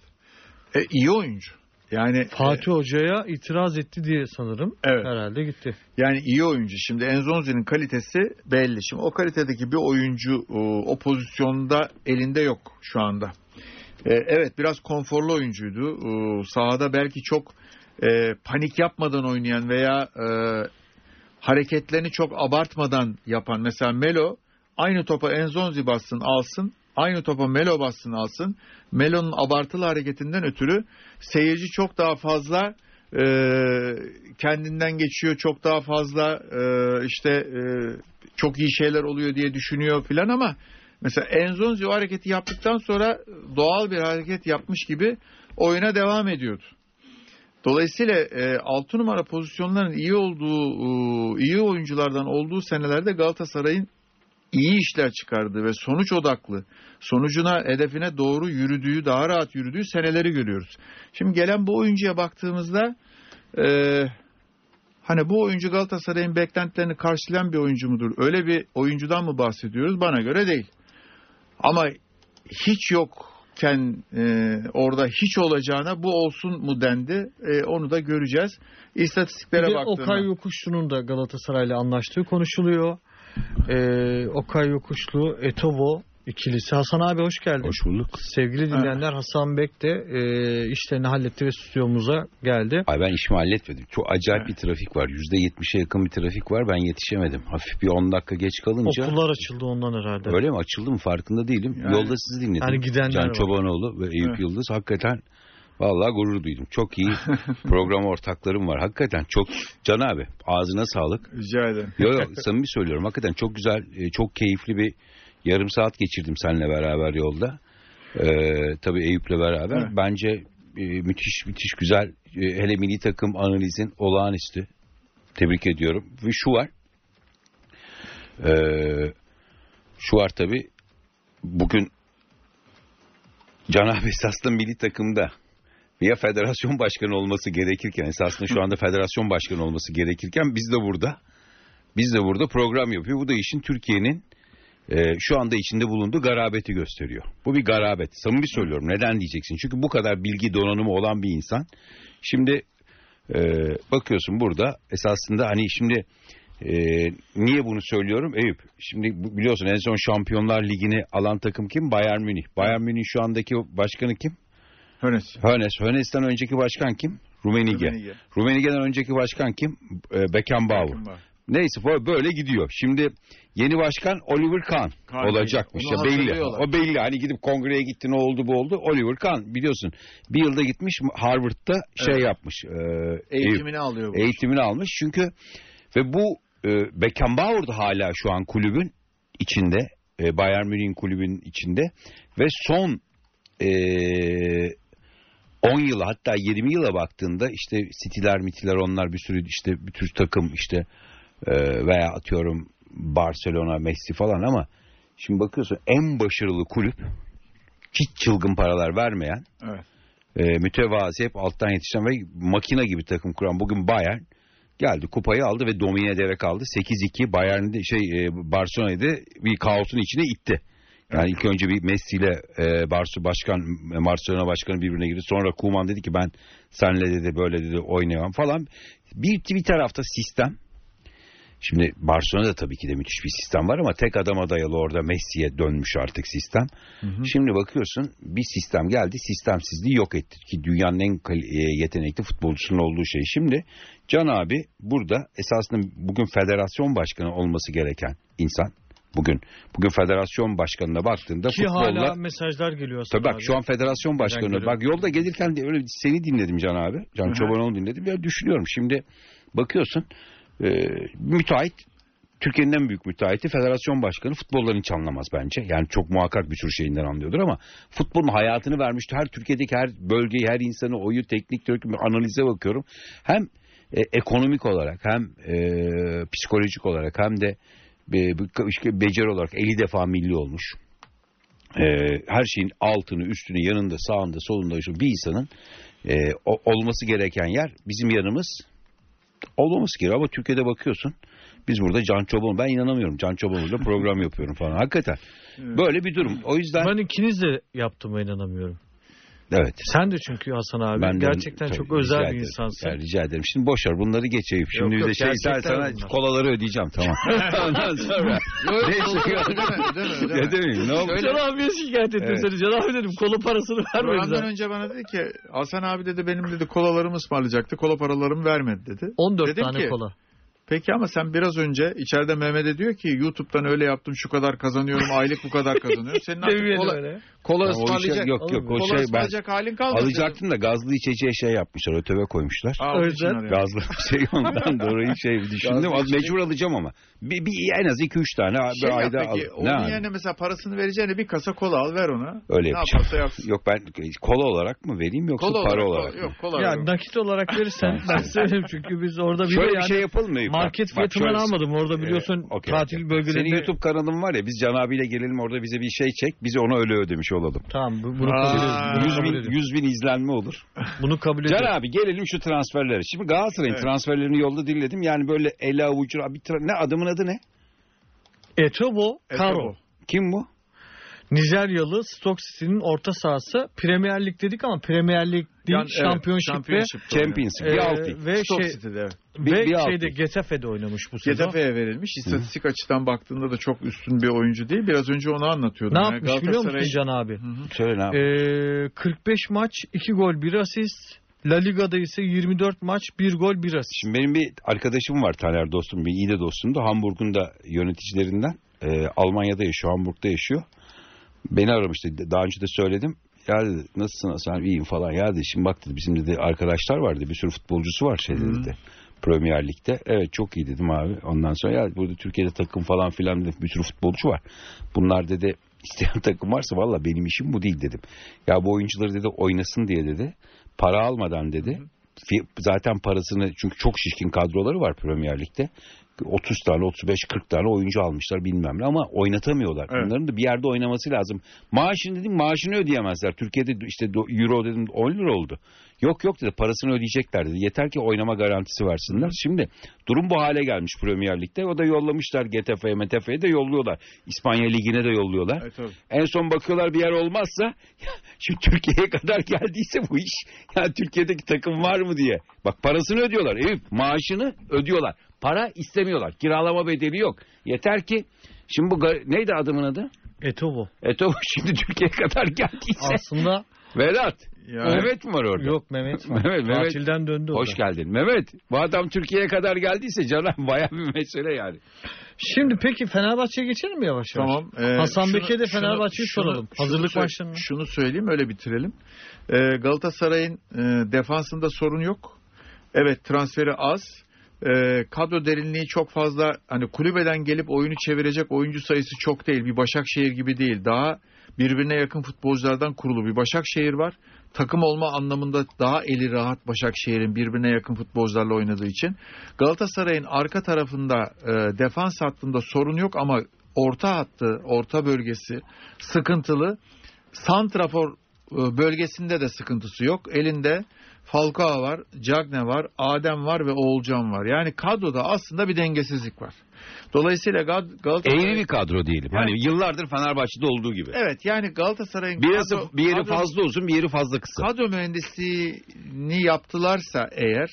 E, iyi oyuncu. Yani Fatih e, Hoca'ya itiraz etti diye sanırım evet. herhalde gitti. Yani iyi oyuncu. Şimdi Enzonzi'nin kalitesi belli. Şimdi o kalitedeki bir oyuncu o, pozisyonda elinde yok şu anda. E, evet biraz konforlu oyuncuydu. Sahada belki çok e, panik yapmadan oynayan veya e, hareketlerini çok abartmadan yapan mesela Melo aynı topa Enzonzi bassın alsın aynı topa Melo bassın alsın Melo'nun abartılı hareketinden ötürü seyirci çok daha fazla e, kendinden geçiyor çok daha fazla e, işte e, çok iyi şeyler oluyor diye düşünüyor filan ama mesela Enzonzi o hareketi yaptıktan sonra doğal bir hareket yapmış gibi oyuna devam ediyordu. Dolayısıyla e, 6 numara pozisyonların iyi olduğu, e, iyi oyunculardan olduğu senelerde Galatasaray'ın iyi işler çıkardığı ve sonuç odaklı, sonucuna, hedefine doğru yürüdüğü, daha rahat yürüdüğü seneleri görüyoruz. Şimdi gelen bu oyuncuya baktığımızda e, hani bu oyuncu Galatasaray'ın beklentilerini karşılayan bir oyuncu mudur? Öyle bir oyuncudan mı bahsediyoruz? Bana göre değil. Ama hiç yok yokken e, orada hiç olacağına bu olsun mu dendi. E, onu da göreceğiz. İstatistiklere bir baktığımda. Okay Yokuşlu'nun da Galatasaray'la anlaştığı konuşuluyor. E, Okay Yokuşlu, Etobo ikilisi. Hasan abi hoş geldin. Hoş bulduk. Sevgili dinleyenler Hasan Bek de e, işlerini halletti ve stüdyomuza geldi. Ay ben işimi halletmedim. Çok acayip bir trafik var. %70'e yakın bir trafik var. Ben yetişemedim. Hafif bir 10 dakika geç kalınca. Okullar açıldı ondan herhalde. Öyle mi? Açıldı mı? Farkında değilim. Yani, Yolda sizi dinledim. Yani gidenler Can Çobanoğlu ve Eyüp evet. Yıldız. Hakikaten Vallahi gurur duydum. Çok iyi program ortaklarım var. Hakikaten çok Can abi ağzına sağlık. Rica ederim. Yok yok samimi söylüyorum. Hakikaten çok güzel, e, çok keyifli bir Yarım saat geçirdim seninle beraber yolda. Ee, tabii Eyüp'le beraber. Evet. Bence e, müthiş müthiş güzel. E, hele milli takım analizin olağanüstü. Tebrik ediyorum. Ve şu var. Ee, şu var tabii. Bugün Can esasında milli takımda ya federasyon başkanı olması gerekirken esasında şu anda federasyon başkanı olması gerekirken biz de burada biz de burada program yapıyor. Bu da işin Türkiye'nin e, şu anda içinde bulunduğu garabeti gösteriyor. Bu bir garabet. Samimi söylüyorum. Neden diyeceksin? Çünkü bu kadar bilgi donanımı olan bir insan. Şimdi e, bakıyorsun burada esasında hani şimdi e, niye bunu söylüyorum? Eyüp. Şimdi biliyorsun en son Şampiyonlar Ligi'ni alan takım kim? Bayern Münih. Bayern Münih şu andaki başkanı kim? Hönes. Hönes. Hönes'ten önceki başkan kim? Rumenige. Rumenige. Rumenige'den önceki başkan kim? E, Beckenbauer. Neyse böyle- gidiyor. Şimdi yeni başkan Oliver Kahn Kahn olacakmış. Ya belli. O belli. Hani gidip kongreye gitti ne oldu bu oldu. Oliver Kahn biliyorsun. Bir yılda gitmiş Harvard'da şey Evet. yapmış. e, Eğitimini alıyor. bu. eğitimini almış. Çünkü ve bu e, Beckenbauer da hala şu an kulübün içinde. E, Bayern Münih'in kulübün içinde. Ve son e, 10 yıla hatta 20 yıla baktığında işte City'ler mitiler onlar bir sürü işte bir tür takım işte e, veya atıyorum Barcelona, Messi falan ama şimdi bakıyorsun en başarılı kulüp hiç çılgın paralar vermeyen Evet. e, mütevazi hep alttan yetişen ve makine gibi takım kuran bugün Bayern geldi kupayı aldı ve domine ederek aldı. 8-2 Bayern'de şey e, Barcelona'yı da bir kaosun içine itti. Yani ilk önce bir Messi ile e, Barsu başkan Barcelona başkanı birbirine girdi. Sonra Koeman dedi ki ben senle dedi böyle dedi oynayamam falan. Bir bir tarafta sistem Şimdi Barcelona'da tabii ki de müthiş bir sistem var ama tek adama dayalı orada Messi'ye dönmüş artık sistem. Şimdi bakıyorsun bir sistem geldi sistemsizliği yok etti ki dünyanın en e, yetenekli futbolcusunun olduğu şey. Şimdi Can abi burada esasında bugün federasyon başkanı olması gereken insan. Bugün bugün federasyon başkanına baktığında Ki futbolla hala mesajlar geliyor aslında. Tabii bak abi. şu an federasyon başkanı. Bak yolda gelirken de öyle seni dinledim Can abi. Can Hı hı. Çobanoğlu dinledim. Ya düşünüyorum şimdi bakıyorsun e, müteahhit Türkiye'nin en büyük müteahhiti federasyon başkanı futboldan hiç anlamaz bence. Yani çok muhakkak bir sürü şeyinden anlıyordur ama futbolun hayatını vermişti. Her Türkiye'deki her bölgeyi, her insanı, oyu, teknik direktör, analize bakıyorum. Hem e, ekonomik olarak hem e, psikolojik olarak hem de e, beceri olarak 50 defa milli olmuş. E, her şeyin altını, üstünü, yanında, sağında, solunda bir insanın e, olması gereken yer bizim yanımız olmaması gerekiyor. Ama Türkiye'de bakıyorsun biz burada Can Çoban ben inanamıyorum. Can Çoban'la program yapıyorum falan. Hakikaten böyle bir durum. O yüzden Ben ikiniz de yaptığıma inanamıyorum. Evet. Sen de çünkü Hasan abi Ben de- gerçekten tabii, çok özel bir ederim. insansın. Ya, rica ederim. Şimdi boş ver bunları geçeyim. Şimdi Yok, yok, şey sen sana bunlar. kolaları ödeyeceğim tamam. Ondan sonra. Ödeme, ödeme. Ne demeyeyim ne oldu? Can abiye şikayet ettim Evet. seni. Can abi dedim kola parasını vermedi. Zaten. önce bana dedi ki Hasan abi dedi benim dedi kolalarımı ısmarlayacaktı. Kola paralarımı vermedi dedi. 14 Dedim tane ki, kola. Peki ama sen biraz önce içeride Mehmet'e diyor ki YouTube'dan öyle yaptım şu kadar kazanıyorum aylık bu kadar kazanıyorum. Senin artık kola, öyle. kola Ya ısmarlayacak. yok yok o kola şey ben ısmarlayacak halin kalmadı. alacaktım da gazlı içeceğe şey yapmışlar ötebe koymuşlar. Aa, O o yüzden için arıyor. Gazlı bir şey ondan dolayı şey düşündüm. Gazlı Az mecbur alacağım ama. Bir, bir en az 2-3 tane bir Şey yap ayda peki, al. onun Ne yani? yerine mesela parasını vereceğine bir kasa kola al ver ona. Öyle ne yapacağım. yapsın. Yok ben kola olarak mı vereyim yoksa Kola para olarak, olarak mı? Yok kola Ya olarak. nakit olarak verirsen ben söyleyeyim çünkü biz orada bir Şöyle bir yani şey yapalım mı? Market bak fiyatından almadım. Orada biliyorsun Ee, okey, tatil okey. bölgelerinde. Senin YouTube kanalın var ya biz Can abiyle gelelim orada bize bir şey çek. Biz ona öyle ödemiş olalım. Tamam bu- bunu Aa, kabul ediyorum. Bunu 100 kabul bin, ediyorum. 100 bin izlenme olur. Bunu kabul Can ediyorum. abi gelelim şu transferlere. Şimdi Galatasaray'ın Evet. transferlerini yolda dinledim. Yani böyle ele avucu bir tra- ne adamın adı ne? Etobo Karo. Kim bu? Nijeryalı Stoke City'nin orta sahası. Premier Lig dedik ama Premier Lig değil. Yani, evet, Şampiyonşip ve. Champions. e, Bir alt lig. ve, Stoke şey, City'de evet. Bir- ve bir şeyde lig. Getafe'de oynamış bu sezon. Getafe'ye verilmiş. İstatistik açıdan baktığında da çok üstün bir oyuncu değil. Biraz önce onu anlatıyordum. Ne Yani yapmış biliyor musun Galatasaray- Can abi? Hı hı. Söyle ne yap- Ee, 45 maç 2 gol 1 asist. La Liga'da ise 24 maç 1 gol 1 asist. Şimdi benim bir arkadaşım var Taner dostum, bir iyi de dostum da Hamburg'un da yöneticilerinden. Ee, Almanya'da yaşıyor, Hamburg'da yaşıyor. Beni aramıştı. Daha önce de söyledim. Ya dedi nasılsın Hasan iyiyim falan. Ya dedi şimdi bak dedi bizim dedi arkadaşlar vardı bir sürü futbolcusu var Hı. dedi. Premier Lig'de. Evet çok iyi dedim abi. Ondan sonra ya burada Türkiye'de takım falan filan dedim. Bir sürü futbolcu var. Bunlar dedi isteyen takım varsa valla benim işim bu değil dedim. Ya bu oyuncuları dedi oynasın diye dedi. Para almadan dedi. Fi- Zaten parasını çünkü çok şişkin kadroları var Premier Lig'de. 30 tane 35 40 tane oyuncu almışlar bilmem ne ama oynatamıyorlar. Evet. Bunların da bir yerde oynaması lazım. Maaşını dedim maaşını ödeyemezler. Türkiye'de işte euro dedim 10 lira oldu. Yok yok dedi parasını ödeyecekler dedi. Yeter ki oynama garantisi versinler. Şimdi durum bu hale gelmiş Premier Lig'de. O da yollamışlar GTF'ye MTF'ye de yolluyorlar. İspanya Ligi'ne de yolluyorlar. Evet, tabii. En son bakıyorlar bir yer olmazsa şu Türkiye'ye kadar geldiyse bu iş ya Türkiye'deki takım var mı diye. Bak parasını ödüyorlar. Eyüp maaşını ödüyorlar. Para istemiyorlar. Kiralama bedeli yok. Yeter ki şimdi bu neydi adamın adı? Etobo. Eto şimdi Türkiye'ye kadar geldiyse. Aslında Vedat. Yani- Mehmet mi var orada? yok Mehmet. var. Mehmet, Mehmet. Tatilden döndü o Hoş geldin. Mehmet bu adam Türkiye'ye kadar geldiyse canım baya bir mesele yani. Şimdi peki Fenerbahçe'ye geçelim mi yavaş yavaş? Tamam. Ee, Hasan Bekir'e de Fenerbahçe'yi soralım. şunu Hazırlık maçlarını. Şunu söyleyeyim öyle bitirelim. Ee, Galatasaray'ın e, defansında sorun yok. Evet transferi az. Ee, kadro derinliği çok fazla. Hani kulübeden gelip oyunu çevirecek oyuncu sayısı çok değil. Bir Başakşehir gibi değil. Daha birbirine yakın futbolculardan kurulu bir Başakşehir var. Takım olma anlamında daha eli rahat Başakşehir'in birbirine yakın futbolcularla oynadığı için. Galatasaray'ın arka tarafında e, defans hattında sorun yok ama orta hattı, orta bölgesi sıkıntılı. Santrafor e, bölgesinde de sıkıntısı yok. Elinde Falcao var, Cagne var, Adem var ve Oğulcan var. Yani kadroda aslında bir dengesizlik var. Dolayısıyla Gal- Galatasaray... Eğri bir kadro diyelim. Hani yıllardır Fenerbahçe'de olduğu gibi. Evet yani Galatasaray'ın Bir, yarısı, kadro- bir yeri kadro- fazla uzun bir yeri fazla kısa. kadro mühendisliğini yaptılarsa eğer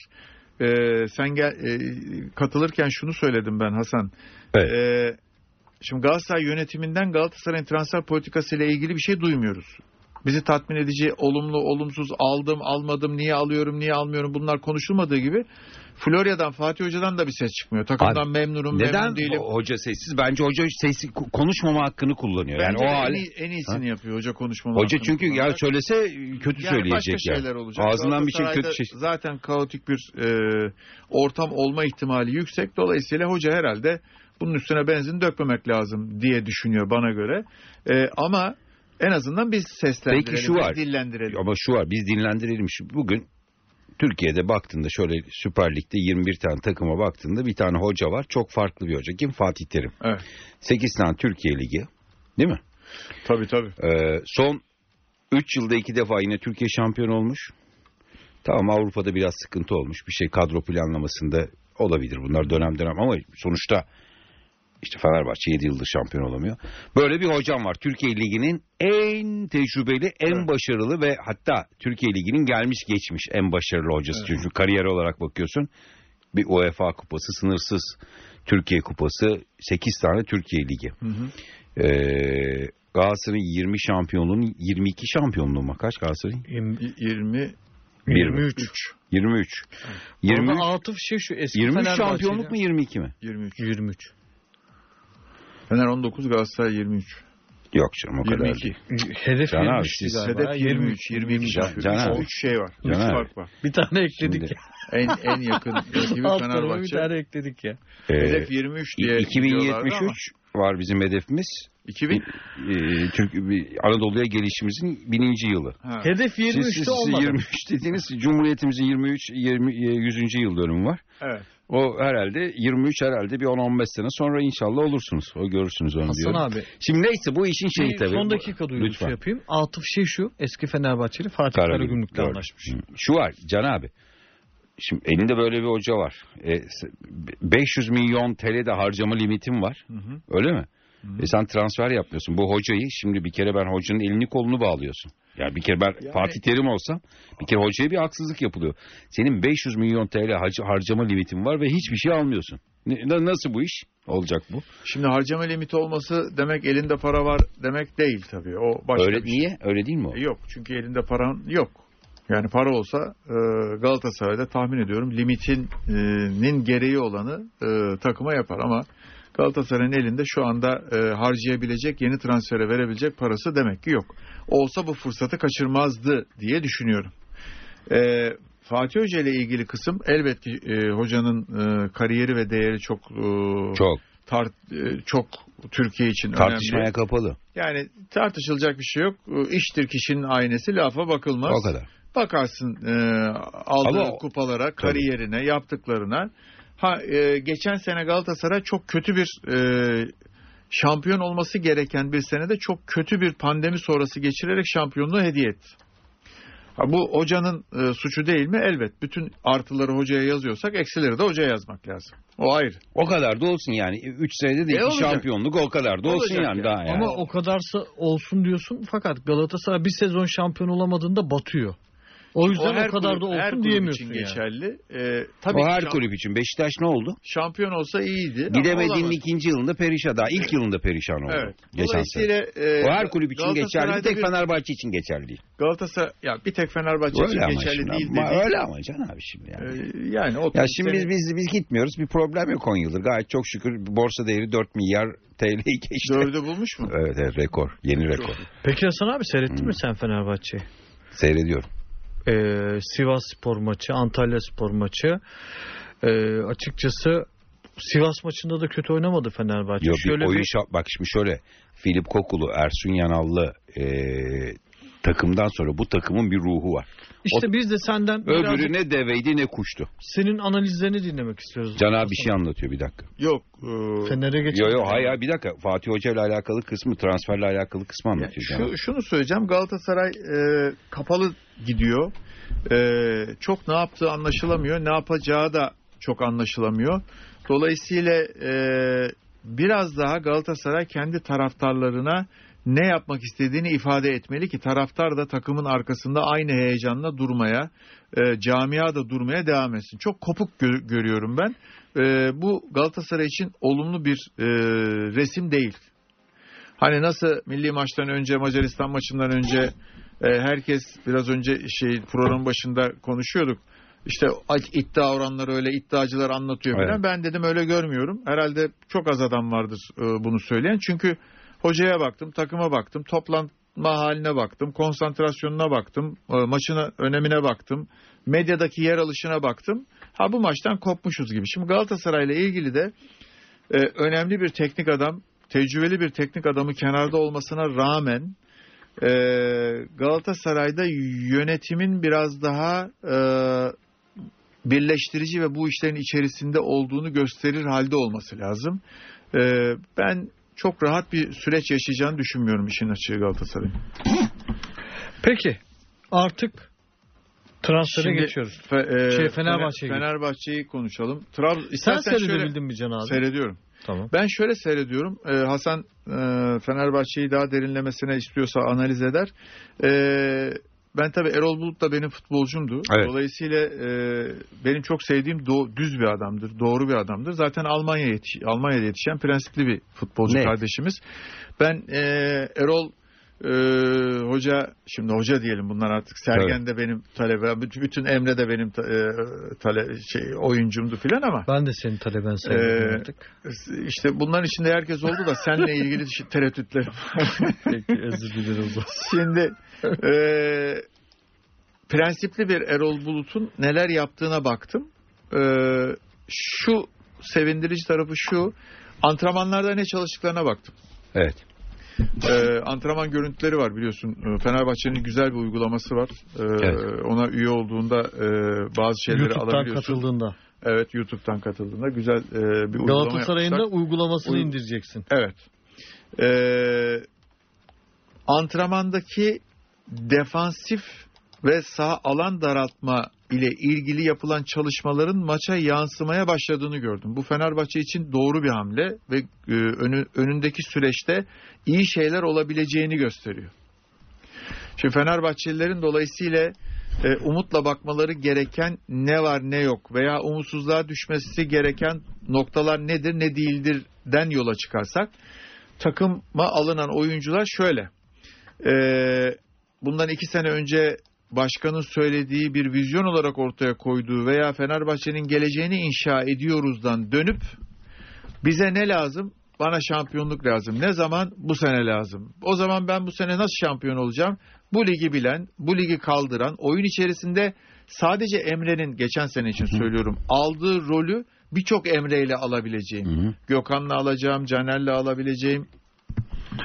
e, sen gel, e, katılırken şunu söyledim ben Hasan. Evet. E, şimdi Galatasaray yönetiminden Galatasaray'ın transfer politikası ile ilgili bir şey duymuyoruz. Bizi tatmin edici, olumlu, olumsuz, aldım, almadım, niye alıyorum, niye almıyorum bunlar konuşulmadığı gibi Florya'dan, Fatih Hoca'dan da bir ses çıkmıyor. Takımdan Abi, memnunum, Neden memnun değilim. o- hoca sessiz? Bence hoca sesi konuşmama hakkını kullanıyor. Yani Bence o en, hali. en iyisini yapıyor hoca konuşmalı. Hoca çünkü ya söylese kötü Yani söyleyecek başka yani. şeyler olacak. Ağzından bir şey kötü şey. Zaten kaotik bir e, ortam olma ihtimali yüksek. Dolayısıyla hoca herhalde bunun üstüne benzin dökmemek lazım diye düşünüyor bana göre. E, ama en azından biz seslendirelim, Peki şu var. dillendirelim. Ama şu var biz dinlendirelim. Şu, bugün Türkiye'de baktığında şöyle Süper Lig'de 21 tane takıma baktığında bir tane hoca var. Çok farklı bir hoca. Kim? Fatih Terim. Evet. 8 tane Türkiye Ligi. Değil mi? Tabii tabii. Ee, son 3 yılda 2 defa yine Türkiye şampiyon olmuş. Tamam Avrupa'da biraz sıkıntı olmuş. Bir şey kadro planlamasında olabilir bunlar dönem dönem ama sonuçta işte Fenerbahçe 7 yıldır şampiyon olamıyor. Böyle bir hocam var. Türkiye Ligi'nin en tecrübeli, en Evet. başarılı ve hatta Türkiye Ligi'nin gelmiş geçmiş en başarılı hocası. Evet. Çünkü kariyer olarak bakıyorsun. Bir UEFA kupası, sınırsız Türkiye kupası, 8 tane Türkiye Ligi. Hı hı. Ee, Galatasaray'ın 20 şampiyonluğunun 22 şampiyonluğu mu? Kaç Galatasaray'ın? Y- 20 23. 23. 23, Orada Atıf şey şu eski 23 Fenerbahçeli. şampiyonluk mu 22 mi? 23. 23. Fener 19 Galatasaray 23. Yok canım o kadar 22. değil. Hedef Can abi, 23 siz-. Hedef 23, 22. Can- Can abi. 3 şey var. 3 Can abi. fark var. Bir tane ekledik Şimdi- ya. En en yakın rakibi tarafa bir Fenerbahçe. tane ekledik ya. Ee, Hedef 23 diye diyorlardı 2073 ama var bizim hedefimiz. 2000 Ee, Türk bir Anadolu'ya gelişimizin bininci yılı. ha. Hedef Siz, 23'te siz- siz olmadı. 23 dediğiniz Cumhuriyetimizin 23 20 e, 100. yıl dönümü var. Evet. O herhalde 23 herhalde bir 10-15 sene sonra inşallah olursunuz. O görürsünüz onu Hasan diyorum. abi Şimdi neyse bu işin şeyi bir tabii. son dakika duyurusu Lütfen. yapayım. Atıf şey şu eski Fenerbahçeli Fatih Karagümrük, Karagümrük'le anlaşmış. Hı. Şu var Can abi. Şimdi elinde böyle bir hoca var. E, s- 500 milyon TL de harcama limitim var. Hı hı. Öyle mi? E sen transfer yapıyorsun. Bu hocayı şimdi bir kere ben hocanın elini kolunu bağlıyorsun. Yani bir kere ben Yani- Fatih Terim olsam bir kere hocaya bir haksızlık yapılıyor. Senin 500 milyon TL harc- harcama limitin var ve hiçbir şey almıyorsun. Nasıl bu iş olacak bu? Şimdi harcama limiti olması demek elinde para var demek değil tabii. O başka Öyle bir şey. niye? Öyle değil mi o? E, Yok çünkü elinde paran yok. Yani para olsa e, Galatasaray'da tahmin ediyorum limitinin gereği olanı e, takıma yapar ama Galatasaray'ın elinde şu anda e, harcayabilecek, yeni transfere verebilecek parası demek ki yok. Olsa bu fırsatı kaçırmazdı diye düşünüyorum. E, Fatih Hoca ile ilgili kısım elbette e, hocanın e, kariyeri ve değeri çok e, Çok. tar- e, çok Türkiye için Tartışmaya önemli. kapalı. Yani tartışılacak bir şey yok. E, İştir kişinin aynesi lafa bakılmaz. O kadar. Bakarsın e, aldığı Ama kupalara, kariyerine, yaptıklarına. Ha e, geçen sene Galatasaray çok kötü bir e, şampiyon olması gereken bir senede çok kötü bir pandemi sonrası geçirerek şampiyonluğu hediye etti. Ha, bu hocanın e, suçu değil mi? Elbet. Bütün artıları hocaya yazıyorsak eksileri de hocaya yazmak lazım. O ayrı. O kadar da olsun yani. 3 senede de E, iki şampiyonluk o kadar da olsun yani yani. daha yani. Ama o kadarsa olsun diyorsun fakat Galatasaray bir sezon şampiyon olamadığında batıyor. O yüzden o, kadar kulüp- da her olsun kulüp diyemiyorsun için yani. geçerli. E, tabii o her şamp- kulüp için. Beşiktaş ne oldu? şampiyon olsa iyiydi. Gidemediğinin ikinci yılında perişan. Daha ilk yılında perişan oldu. Evet. Geçen sene. E, O her kulüp için geçerli. Bir tek bir- Fenerbahçe için geçerli değil. Galatasaray ya bir tek Fenerbahçe Öyle için geçerli şimdi. değil Ama dedi. öyle ama Can abi şimdi yani. Ee, yani o Ya şimdi biz, biz biz gitmiyoruz. Bir problem yok 10 yıldır. Gayet çok şükür borsa değeri 4 milyar TL'yi geçti. dördü bulmuş mu? Evet evet rekor. Yeni rekor. Peki Hasan abi seyrettin Hmm. mi sen Fenerbahçe'yi? Seyrediyorum. Ee, Sivas Spor maçı, Antalya Spor maçı. Ee, açıkçası Sivas maçında da kötü oynamadı Fenerbahçe. Yok Şöyle bir oyun bir, şa- bak şimdi şöyle Filip Kokulu, Ersun Yanallı eee, takımdan sonra bu takımın bir ruhu var. İşte biz de senden Öbürü birazcık ne deveydi ne kuştu. senin analizlerini dinlemek istiyoruz. Can abi bir şey anlatıyor bir dakika. Yok. e, Fener'e geçelim. Yo yo hayır bir dakika. Fatih Hoca ile alakalı kısmı, transferle alakalı kısmı anlatıyor. Can abi. şu, şunu söyleyeceğim. Galatasaray e, kapalı gidiyor. E, çok ne yaptığı anlaşılamıyor. Ne yapacağı da çok anlaşılamıyor. Dolayısıyla e, biraz daha Galatasaray kendi taraftarlarına ne yapmak istediğini ifade etmeli ki taraftar da takımın arkasında aynı heyecanla durmaya, e, camia da durmaya devam etsin. Çok kopuk gö- görüyorum ben. E, bu Galatasaray için olumlu bir e, resim değil. Hani nasıl milli maçtan önce Macaristan maçından önce e, herkes biraz önce şey program başında konuşuyorduk. İşte iddia oranları öyle iddiacılar anlatıyor falan. Ben dedim öyle görmüyorum. Herhalde çok az adam vardır e, bunu söyleyen. Çünkü hocaya baktım, takıma baktım, toplanma haline baktım, konsantrasyonuna baktım, e, maçına önemine baktım, medyadaki yer alışına baktım. Ha bu maçtan kopmuşuz gibi. Şimdi Galatasaray'la ilgili de e, önemli bir teknik adam, tecrübeli bir teknik adamı kenarda olmasına rağmen e, Galatasaray'da yönetimin biraz daha e, birleştirici ve bu işlerin içerisinde olduğunu gösterir halde olması lazım. E, ben çok rahat bir süreç yaşayacağını düşünmüyorum işin açığı Galatasaray'ın. Peki artık transfere Şimdi geçiyoruz. Fe- e, Şey, Fenerbahçe'ye Fener- Fenerbahçe'yi konuşalım. Trab Sen şöyle- seyredebildin mi Can abi? Seyrediyorum. Tamam. Ben şöyle seyrediyorum. Ee, Hasan e, Fenerbahçe'yi daha derinlemesine istiyorsa analiz eder. Ee, ben tabii Erol Bulut da benim futbolcumdu. Evet. Dolayısıyla e, benim çok sevdiğim do- düz bir adamdır, doğru bir adamdır. Zaten Almanya yetiş- Almanya'da yetişen prensipli bir futbolcu Ne? kardeşimiz. Ben e, Erol e, hoca şimdi hoca diyelim bunlar artık Sergen de benim talebe bütün Emre de benim e, tale, şey oyuncumdu filan ama Ben de senin taleben sayılırım Ee, artık. işte bunların içinde herkes oldu da seninle ilgili tereddütlerim. Peki özür zaman. Şimdi e, prensipli bir Erol Bulut'un neler yaptığına baktım. E, şu sevindirici tarafı şu. Antrenmanlarda ne çalıştıklarına baktım. Evet. E, antrenman görüntüleri var biliyorsun. E, Fenerbahçe'nin güzel bir uygulaması var. E, Evet. Ona üye olduğunda e, bazı şeyleri YouTube'dan alabiliyorsun. katıldığında. Evet YouTube'dan katıldığında güzel e, bir uygulama Galatasaray'ın da uygulamasını Uy- indireceksin. Evet. Ee, antrenmandaki defansif ve sağ alan daraltma ile ilgili yapılan çalışmaların maça yansımaya başladığını gördüm. Bu Fenerbahçe için doğru bir hamle ve e, önü, önündeki süreçte iyi şeyler olabileceğini gösteriyor. Şimdi Fenerbahçelilerin dolayısıyla e, umutla bakmaları gereken ne var ne yok veya umutsuzluğa düşmesi gereken noktalar nedir ne değildir den yola çıkarsak takıma alınan oyuncular şöyle. E, bundan iki sene önce başkanın söylediği bir vizyon olarak ortaya koyduğu veya Fenerbahçe'nin geleceğini inşa ediyoruzdan dönüp bize ne lazım? Bana şampiyonluk lazım. Ne zaman? Bu sene lazım. O zaman ben bu sene nasıl şampiyon olacağım? bu ligi bilen, bu ligi kaldıran, oyun içerisinde sadece Emre'nin geçen sene için söylüyorum aldığı rolü birçok Emre ile alabileceğim. Gökhan'la alacağım, Caner'le alabileceğim.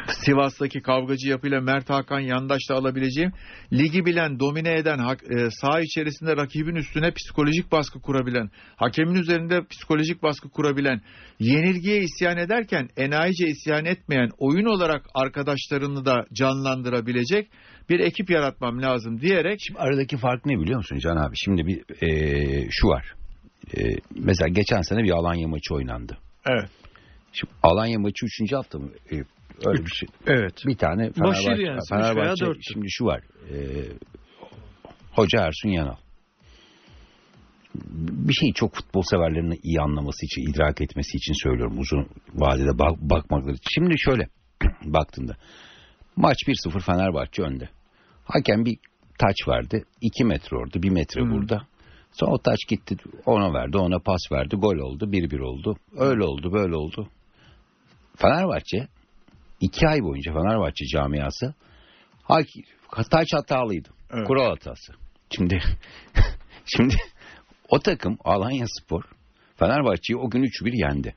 Sivas'taki kavgacı yapıyla Mert Hakan Yandaş'la alabileceğim. Ligi bilen, domine eden, e, saha içerisinde rakibin üstüne psikolojik baskı kurabilen, hakemin üzerinde psikolojik baskı kurabilen, yenilgiye isyan ederken enayice isyan etmeyen, oyun olarak arkadaşlarını da canlandırabilecek bir ekip yaratmam lazım diyerek Şimdi aradaki fark ne biliyor musun Can abi? Şimdi bir e, şu var. E, mesela geçen sene bir Alanya maçı oynandı. evet. Şimdi Alanya maçı 3. hafta mı? E, öyle bir şey. Evet. Bir tane Fenerbahçe, veya Fenerbahçe şimdi şu var. E, Hoca Ersun Yanal. Bir şeyi çok futbol severlerinin iyi anlaması için, idrak etmesi için söylüyorum. Uzun vadede bak, bakmakları. Şimdi şöyle baktığında. Maç 1-0 Fenerbahçe önde. Hakem bir taç verdi. 2 metre orada, 1 metre burada. Sonra o taç gitti ona verdi, ona pas verdi. Gol oldu, 1-1 oldu. Öyle oldu, böyle oldu. Fenerbahçe iki ay boyunca Fenerbahçe camiası hak- taç hatalıydı. Evet. Kural hatası. Şimdi şimdi o takım Alanya Spor Fenerbahçe'yi o gün 3-1 yendi.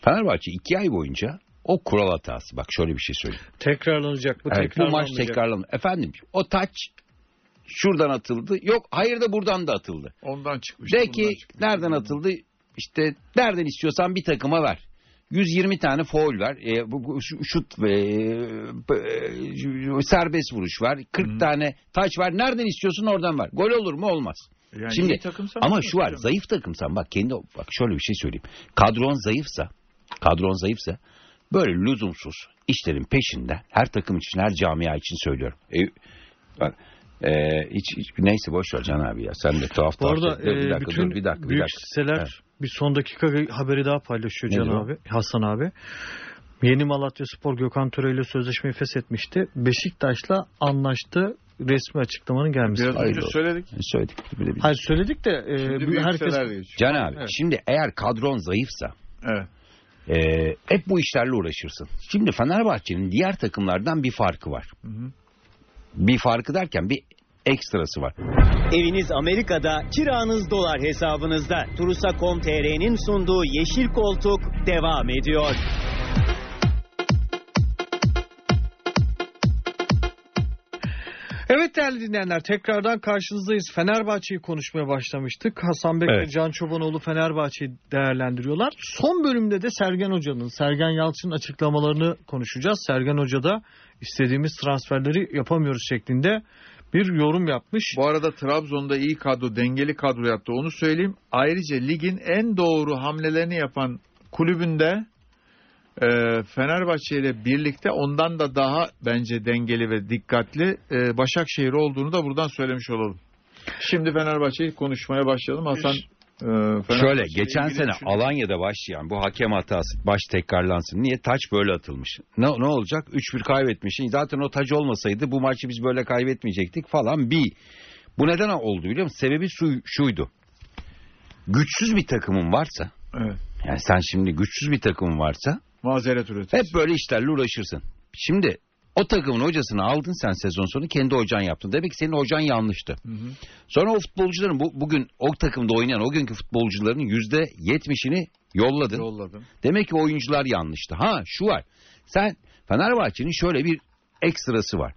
Fenerbahçe iki ay boyunca o kural hatası. Bak şöyle bir şey söyleyeyim. Tekrarlanacak. Bu, Evet, bu maç tekrarlandı. Efendim o taç şuradan atıldı. Yok hayır da buradan da atıldı. Ondan çıkmış. De ki çıkmış. nereden atıldı? İşte nereden istiyorsan bir takıma ver. 120 tane foul ver. E, bu- bu şu- şut ve e, serbest vuruş var. 40 tane taç var. Nereden istiyorsun oradan ver. Gol olur mu? Olmaz. Yani Şimdi ama şu var. hocam. Zayıf takımsan bak kendi bak şöyle bir şey söyleyeyim. Kadron zayıfsa, kadron zayıfsa böyle lüzumsuz işlerin peşinden her takım için, her camia için söylüyorum. E, bak e, hiç, hiç neyse boş ver Can abi ya. Sen de tuhaf Bu tuhaf. arada Dur, bir e, dakika, bütün dur, bir dakika, bir büyük dakika. siteler Evet. bir son dakika haberi daha paylaşıyor Nedir Can o? abi, Hasan abi. Yeni Malatya Spor Gökhan Töre ile sözleşmeyi feshetmişti. Beşiktaş'la anlaştı. Resmi açıklamanın gelmesi. Biraz önce söyledik. Söyledik. Bir de bir- Hayır söyledik de e, Şimdi bir- herkes. Can abi Evet. şimdi eğer kadron zayıfsa Evet. e, hep bu işlerle uğraşırsın. Şimdi Fenerbahçe'nin diğer takımlardan bir farkı var. Hı hı. Bir farkı derken bir ekstrası var. Eviniz Amerika'da, kiranız dolar hesabınızda. Turusa.com.tr'nin sunduğu Yeşil Koltuk devam ediyor. Evet değerli dinleyenler tekrardan karşınızdayız. Fenerbahçe'yi konuşmaya başlamıştık. Hasan Bek ve Evet. Can Çobanoğlu Fenerbahçe'yi değerlendiriyorlar. Son bölümde de Sergen Hoca'nın, Sergen Yalçın'ın açıklamalarını konuşacağız. Sergen Hoca da istediğimiz transferleri yapamıyoruz şeklinde bir yorum yapmış. Bu arada Trabzon'da iyi kadro, dengeli kadro yaptı. Onu söyleyeyim. Ayrıca ligin en doğru hamlelerini yapan kulübünde e, Fenerbahçe ile birlikte ondan da daha bence dengeli ve dikkatli e, Başakşehir olduğunu da buradan söylemiş olalım. Şimdi Fenerbahçe'yi konuşmaya başlayalım. Hasan Fenerbahçe Şöyle geçen sene düşünüyor. Alanya'da başlayan bu hakem hatası baş tekrarlansın. Niye? Taç böyle atılmış. Ne, ne olacak? 3-1 kaybetmişsin. Zaten o taç olmasaydı bu maçı biz böyle kaybetmeyecektik falan. Bir. Bu neden oldu biliyor musun? Sebebi şu, şuydu. Güçsüz bir takımın varsa Evet. yani sen şimdi güçsüz bir takımın varsa Mazeret üretir. hep böyle işlerle uğraşırsın. Şimdi o takımın hocasını aldın sen sezon sonu kendi hocan yaptın. Demek ki senin hocan yanlıştı. Hı hı. Sonra o futbolcuların bu, bugün o takımda oynayan o günkü futbolcuların yüzde yetmişini yolladın. Yolladım. Demek ki oyuncular yanlıştı. Ha şu var. Sen Fenerbahçe'nin şöyle bir ekstrası var.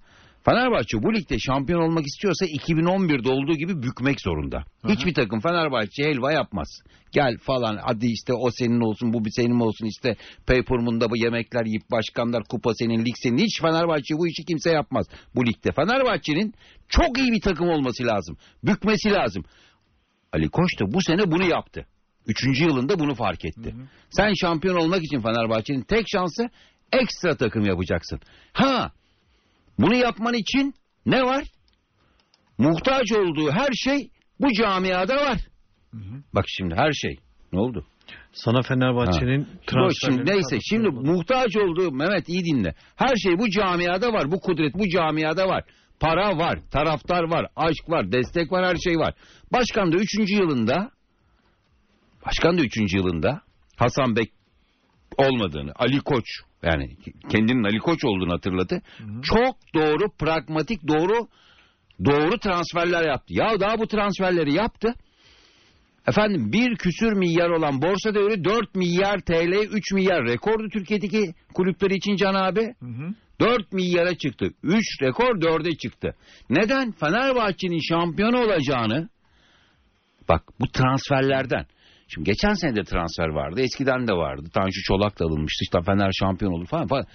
Fenerbahçe bu ligde şampiyon olmak istiyorsa 2011'de olduğu gibi bükmek zorunda. Hı hı. Hiçbir takım Fenerbahçe helva yapmaz. Gel falan hadi işte o senin olsun bu bir senin olsun işte Payperman'da bu yemekler yiyip başkanlar kupa senin lig senin. Hiç Fenerbahçe bu işi kimse yapmaz bu ligde. Fenerbahçe'nin çok iyi bir takım olması lazım. Bükmesi lazım. Ali Koç da bu sene bunu yaptı. Üçüncü yılında bunu fark etti. Sen şampiyon olmak için Fenerbahçe'nin tek şansı ekstra takım yapacaksın. Ha bunu yapman için ne var? Muhtaç olduğu her şey bu camiada var. Bak şimdi her şey. Ne oldu? Sana Fenerbahçe'nin Bu transferleri şimdi neyse şimdi muhtaç olduğu Mehmet iyi dinle. Her şey bu camiada var. Bu kudret bu camiada var. Para var, taraftar var, aşk var, destek var, her şey var. Başkan da 3. yılında Başkan da 3. yılında Hasan Bek olmadığını, Ali Koç yani kendinin Ali Koç olduğunu hatırladı. Çok doğru, pragmatik, doğru doğru transferler yaptı. Ya daha bu transferleri yaptı. Efendim bir küsür milyar olan borsa değeri 4 milyar TL 3 milyar rekordu Türkiye'deki kulüpleri için Can abi. 4 milyara çıktı. 3 rekor 4'e çıktı. Neden? Fenerbahçe'nin şampiyon olacağını bak bu transferlerden. Şimdi geçen sene de transfer vardı. Eskiden de vardı. Tanju Çolak da alınmıştı. İşte Fener şampiyon olur falan falan.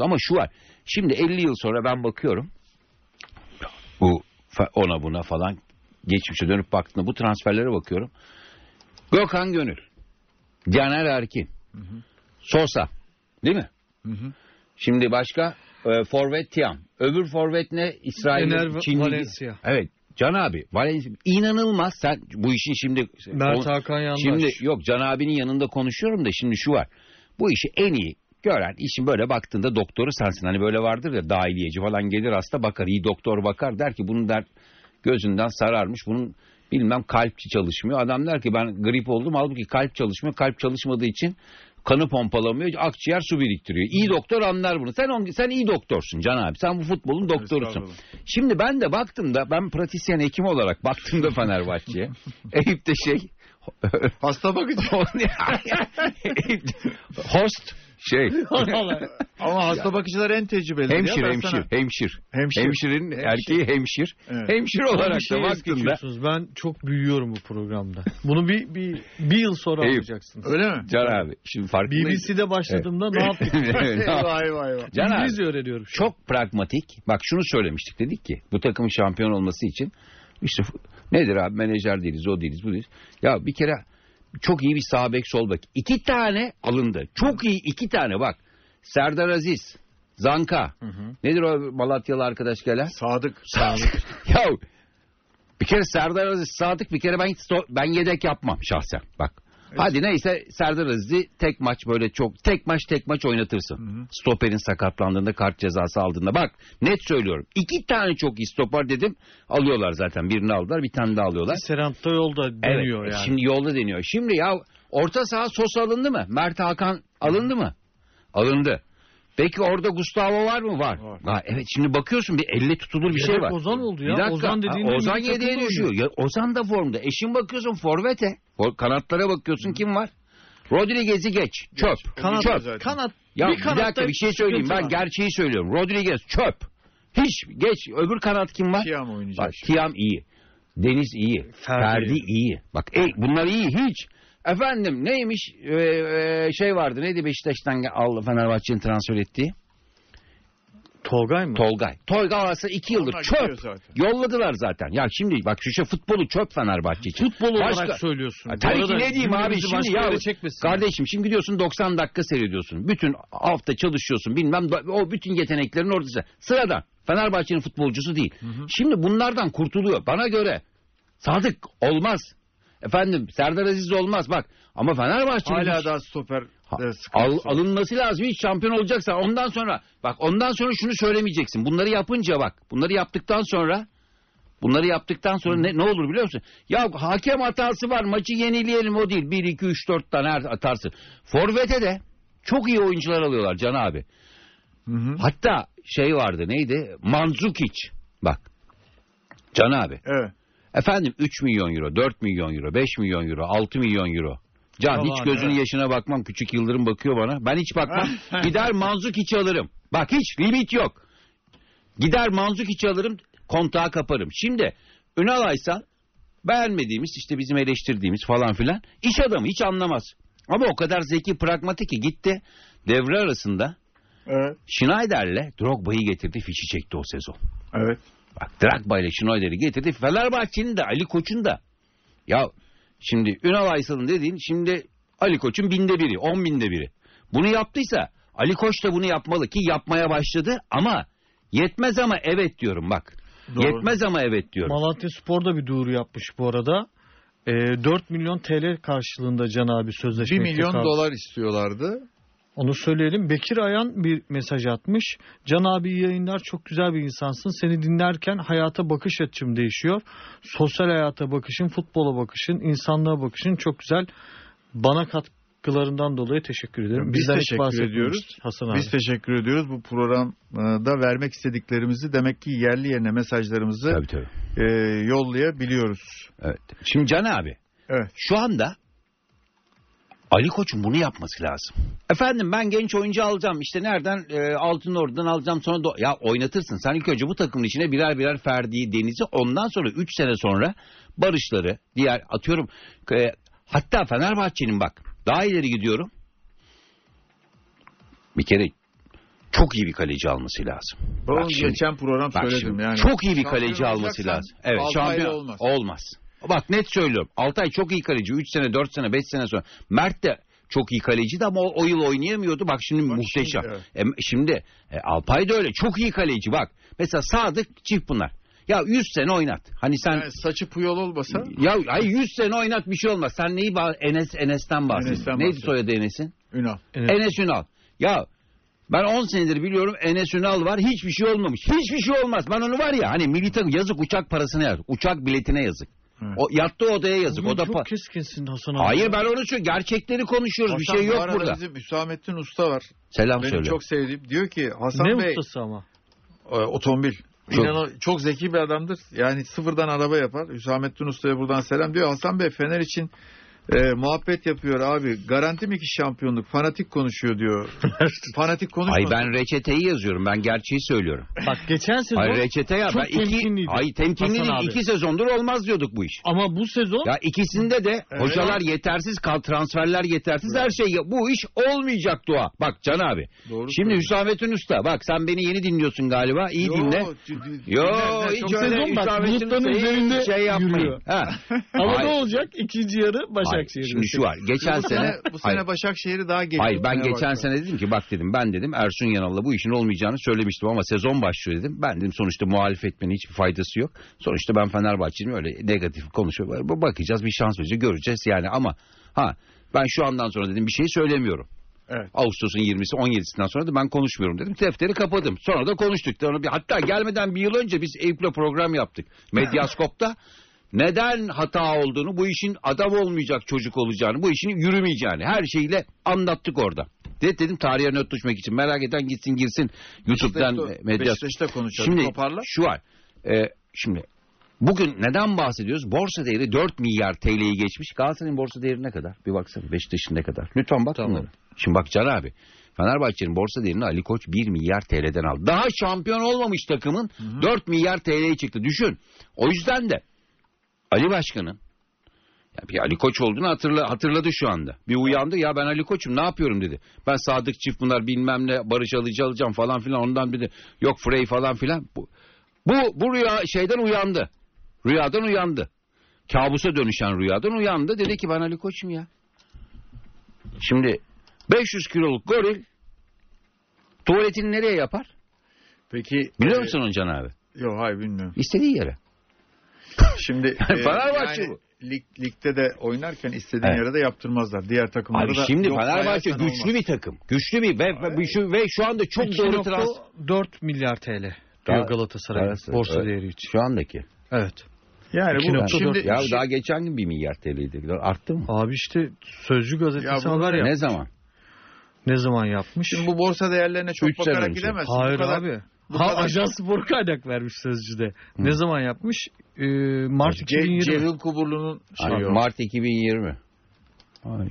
Ama şu var. Şimdi 50 yıl sonra ben bakıyorum. Bu ona buna falan geçmişe dönüp baktığımda bu transferlere bakıyorum. Gökhan Gönül. Caner Erkin. Sosa. Değil mi? Şimdi başka e, Forvet Tiam. Öbür Forvet ne? İsrail Ener Çinli. Valencia. Evet. Can abi. Valencia. İnanılmaz. Sen bu işin şimdi Mert o- Hakan Yandaş. Şimdi yok Can abinin yanında konuşuyorum da şimdi şu var. Bu işi en iyi gören işin böyle baktığında doktoru sensin. Hani böyle vardır ya dahiliyeci falan gelir hasta bakar. iyi doktor bakar der ki bunun der gözünden sararmış. Bunun bilmem kalp çalışmıyor. Adam der ki ben grip oldum. Halbuki kalp çalışmıyor. Kalp çalışmadığı için kanı pompalamıyor. Akciğer su biriktiriyor. İyi doktor anlar bunu. Sen on- sen iyi doktorsun Can abi. Sen bu futbolun doktorusun. Şimdi ben de baktığımda ben pratisyen hekim olarak baktığımda Fenerbahçe'ye Eyüp'te şey Hasta bakıcı. host şey Ama hasta bakıcılar en tecrübeli. hemşir hemşir sana- hemşir Hemşir. hemşirin erkeği hemşir Evet. hemşir olarak şey da geçiyorsunuz. Ben çok büyüyorum bu programda. Bunu bir, bir, bir yıl sonra Eyüp. anlayacaksınız. Öyle mi? Can abi şimdi farkındayım. BBC'de başladığımda ne yaptık? vay vay vay. Can abi İngilizce öğreniyorum. an. çok pragmatik. Bak şunu söylemiştik dedik ki bu takımın şampiyon olması için işte nedir abi menajer değiliz o değiliz bu değiliz. Ya bir kere çok iyi bir sağ bek sol bek. İki tane alındı. Çok iyi iki tane bak. Serdar Aziz, Zanka. Nedir o Malatyalı arkadaş gelen? Sadık. ya bir kere Serdar Aziz Sadık bir kere ben ben yedek yapmam şahsen. Bak. Hadi neyse Serdar Aziz'i tek maç böyle çok tek maç tek maç oynatırsın. Stoperin sakatlandığında kart cezası aldığında bak net söylüyorum. İki tane çok iyi stoper dedim. Alıyorlar zaten. Birini aldılar bir tane daha alıyorlar. Serant'ta yolda dönüyor evet, yani. Şimdi yolda deniyor. Şimdi ya orta saha sos alındı mı? Mert Hakan alındı mı? Alındı. Peki orada Gustavo var mı? Var. Var. Ha, evet şimdi bakıyorsun bir elle tutulur bir şey var. Ozan oldu ya. Bir dakika. Ozan dediğin Ha, Ozan yedeğe düşüyor. Ya, Ozan da formda. Eşin bakıyorsun forvete. For- Kanatlara bakıyorsun kim var? Rodriguez'i geç. Çöp. Kanat, Çöp. zaten. kanat, Ya bir bir, kanatta dakika bir şey söyleyeyim. Ben var. gerçeği söylüyorum. Rodriguez çöp. Hiç geç. Öbür kanat kim var? Tiam oynayacak. Bak Tiam iyi. Deniz iyi. Ferdi. Ferdi, iyi. Bak ey, bunlar iyi hiç. Efendim neymiş Ee, şey vardı neydi Beşiktaş'tan aldı Fenerbahçe'nin transfer ettiği? Tolgay mı? Tolgay. Tolgay alsa iki yıldır Onlar çöp. zaten. Yolladılar zaten. Ya şimdi bak şu şey futbolu çöp Fenerbahçe için. Futbol olarak Başka- söylüyorsun. Bu tabii ki ne diyeyim abi şimdi ya kardeşim şimdi gidiyorsun 90 dakika seyrediyorsun. Bütün hafta çalışıyorsun bilmem o bütün yeteneklerin ortası. Sıradan Fenerbahçe'nin futbolcusu değil. Şimdi bunlardan kurtuluyor. Bana göre Sadık olmaz. Efendim Serdar Aziz olmaz bak. Ama Fenerbahçe'nin Hala hiç- daha stoper de al- alınması lazım. Hiç şampiyon olacaksa ondan sonra bak ondan sonra şunu söylemeyeceksin. Bunları yapınca bak. Bunları yaptıktan sonra bunları yaptıktan sonra ne, ne olur biliyor musun? Ya hakem hatası var. Maçı yenileyelim o değil. 1 2 3 4 tane atarsın. Forvet'e de çok iyi oyuncular alıyorlar Can abi. Hı hı. Hatta şey vardı neydi? Mandzukic. Bak. Can abi. Evet. Efendim 3 milyon euro, 4 milyon euro, 5 milyon euro, 6 milyon euro. Can Tamam, hiç gözünün evet. yaşına bakmam. Küçük Yıldırım bakıyor bana. Ben hiç bakmam. Gider manzuk içi alırım. Bak hiç limit yok. Gider manzuk içi alırım. Kontağı kaparım. Şimdi Ünal Aysal beğenmediğimiz işte bizim eleştirdiğimiz falan filan iş adamı hiç anlamaz. Ama o kadar zeki pragmatik ki gitti devre arasında Evet. Schneider'le Drogba'yı getirdi fişi çekti o sezon. Evet. Bak Drogba ile Schneider'i getirdi. Fenerbahçe'nin de Ali Koç'un da. Ya şimdi Ünal Aysal'ın dediğin şimdi Ali Koç'un binde biri, on binde biri. Bunu yaptıysa Ali Koç da bunu yapmalı ki yapmaya başladı ama yetmez ama evet diyorum bak. Doğru. Yetmez ama evet diyorum. Malatya Spor da bir duyuru yapmış bu arada. E, 4 milyon TL karşılığında Can abi sözleşme 1 milyon imzalı. dolar istiyorlardı. Onu söyleyelim. Bekir Ayan bir mesaj atmış. Can abi yayınlar çok güzel bir insansın. Seni dinlerken hayata bakış açım değişiyor. Sosyal hayata bakışın, futbola bakışın, insanlığa bakışın çok güzel. Bana kat, katkılarından dolayı teşekkür ederim. Biz Bizden teşekkür ediyoruz. Hasan abi. Biz teşekkür ediyoruz. Bu programda vermek istediklerimizi demek ki yerli yerine mesajlarımızı Tabii tabii. e, yollayabiliyoruz. Evet. Şimdi Can abi Evet. şu anda Ali Koç'un bunu yapması lazım. Efendim ben genç oyuncu alacağım. İşte nereden? E, Altın Ordu'dan alacağım. Sonra do- ya oynatırsın. Sen ilk önce bu takımın içine birer birer Ferdi'yi, Deniz'i. Ondan sonra 3 sene sonra Barışları, diğer atıyorum. e, hatta Fenerbahçe'nin bak daha ileri gidiyorum. Bir kere çok iyi bir kaleci alması lazım. Ben Bak şimdi- geçen program Bak söyledim şimdi, yani. çok iyi bir Şampiyon kaleci alması olacaksan lazım. Evet, Altay'la şampiyon olmaz. olmaz. Bak net söylüyorum. Altay çok iyi kaleci. 3 sene, 4 sene, 5 sene sonra. Mert de çok iyi kaleciydi ama o, o yıl oynayamıyordu. Bak şimdi Bak muhteşem. şimdi, Şimdi, şimdi e, Alpay da öyle. Çok iyi kaleci bak. Mesela Sadık çift bunlar. Ya 100 sene oynat. Hani sen Yani saçı puyol olmasa ya ay 100 sene oynat bir şey olmaz. Sen neyi bağ Enes Enes'ten bahsediyorsun. Enes'ten Neydi soyadı Enes'in? Ünal. Evet. Enes Ünal. Ya ben 10 senedir biliyorum Enes Ünal var. Hiçbir şey olmamış. Hiçbir şey olmaz. Ben onu var ya hani milli takım yazık uçak parasına yazık. Uçak biletine yazık. Evet. O yattığı odaya yazık. Bugün O da çok pa- keskinsin Hasan abi. Hayır ben onu söylüyorum. Gerçekleri konuşuyoruz. bir Hasan, şey bu yok arada burada. Bizim Hüsamettin Usta var. Selam Benim söyle. çok sevdiğim. Diyor ki Hasan ne Bey ustası ama. e, otomobil. Çok- İnan çok zeki bir adamdır. Yani sıfırdan araba yapar. Hüsamettin Usta'ya buradan selam diyor. Hasan Bey Fener için e, muhabbet yapıyor abi. Garanti mi ki şampiyonluk? Fanatik konuşuyor diyor. Fanatik konuşma. Ay ben reçeteyi yazıyorum. Ben gerçeği söylüyorum. Bak geçen sezon Hayır reçete ya. çok Ben iki, temkinliydi ay temkinli Hasan abi. İki sezondur olmaz diyorduk bu iş. ama bu sezon Ya ikisinde de Evet. hocalar yetersiz, kal transferler yetersiz, her şey bu iş olmayacak dua. Bak Can abi. Doğru Şimdi söylüyorsun. Hüsamettin Usta bak sen beni yeni dinliyorsun galiba. İyi Yo, dinle. Yo dinler, hiç çok- öyle sezon bak, Hüsamettin bulutların Usta'yı üzerinde şey yapmayın. yürüyor. Ha. ama Hayır. ne olacak? İkinci yarı Hayır, Başakşehir. Şimdi şu var. Geçen bu sene sene, bu sene Hayır. Başakşehir'i daha geliyor. Hayır ben geçen sene dedim ki bak dedim ben dedim Ersun Yanal'la bu işin olmayacağını söylemiştim ama sezon başlıyor dedim. Ben dedim sonuçta muhalif etmenin hiçbir faydası yok. Sonuçta ben Fenerbahçe'nin öyle negatif konuşuyor. Bu- Bakacağız bir şans vereceğiz göreceğiz yani ama ha ben şu andan sonra dedim bir şey söylemiyorum. Evet. Ağustos'un 20'si 17'sinden sonra da ben konuşmuyorum dedim. Defteri kapadım. Sonra da konuştuk. Sonra bir, hatta gelmeden bir yıl önce biz Eyüp'le program yaptık. Medyaskop'ta. Neden hata olduğunu, bu işin adam olmayacak çocuk olacağını, bu işin yürümeyeceğini her şeyle anlattık orada. De, dedim tarihe not düşmek için merak eden gitsin girsin YouTube'dan Beşiktaş'ta, medya. Beşiktaş'ta konuşalım. Şimdi Toparla. şu var. Ee, şimdi bugün neden bahsediyoruz? Borsa değeri 4 milyar TL'yi geçmiş. Galatasaray'ın borsa değeri ne kadar? Bir baksana Beşiktaş'ın ne kadar? Lütfen bak Tamam. bunlara. Şimdi bak Can abi. Fenerbahçe'nin borsa değerini Ali Koç 1 milyar TL'den aldı. Daha şampiyon olmamış takımın 4 milyar TL'ye çıktı. Düşün. O yüzden de Ali Başkan'ın ya bir Ali Koç olduğunu hatırla, hatırladı şu anda. Bir uyandı ya ben Ali Koç'um ne yapıyorum dedi. Ben Sadık Çift bunlar bilmem ne Barış Alıcı alacağım falan filan ondan bir de yok Frey falan filan. Bu, bu, bu rüya şeyden uyandı. Rüyadan uyandı. Kabusa dönüşen rüyadan uyandı. Dedi ki ben Ali Koç'um ya. Şimdi 500 kiloluk goril tuvaletini nereye yapar? Peki. Biliyor e, musun onu Can abi? Yok hayır bilmiyorum. İstediği yere. Şimdi e, Fenerbahçe yani bu. Lig, ligde de oynarken istediğin Evet. yere de yaptırmazlar. Diğer takımlarda Abi da şimdi yok, Fenerbahçe güçlü olmaz. bir takım. Güçlü bir ve, ve, şu, ve şu anda çok doğru trans. 2.4 milyar TL diyor Daha- Galatasaray Galatasaray, borsa evet. değeri için. Şu andaki. Evet. Yani bu 2.4 şimdi Ya daha geçen gün 1 milyar TL'ydi. Arttı mı? Abi işte Sözcü gazetesi Ya haber ya. Ne zaman? Ne zaman yapmış? şimdi bu borsa değerlerine çok Üç bakarak gidemezsin. Hayır bu kadar, abi. Bu Ha kadar- Ajans Spor kaynak vermiş Sözcü'de. Ne zaman yapmış? Ee, Mart Ce- 2020. Cevil Kuburlu'nun o. Mart 2020. Ay.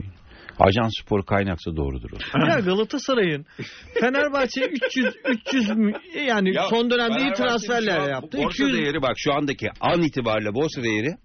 Ajans spor kaynaksa doğrudur o. Ya Galatasaray'ın Fenerbahçe 300 300 mü- yani son dönemde iyi transferler yaptı. Borsa 200 değeri bak şu andaki an itibariyle borsa değeri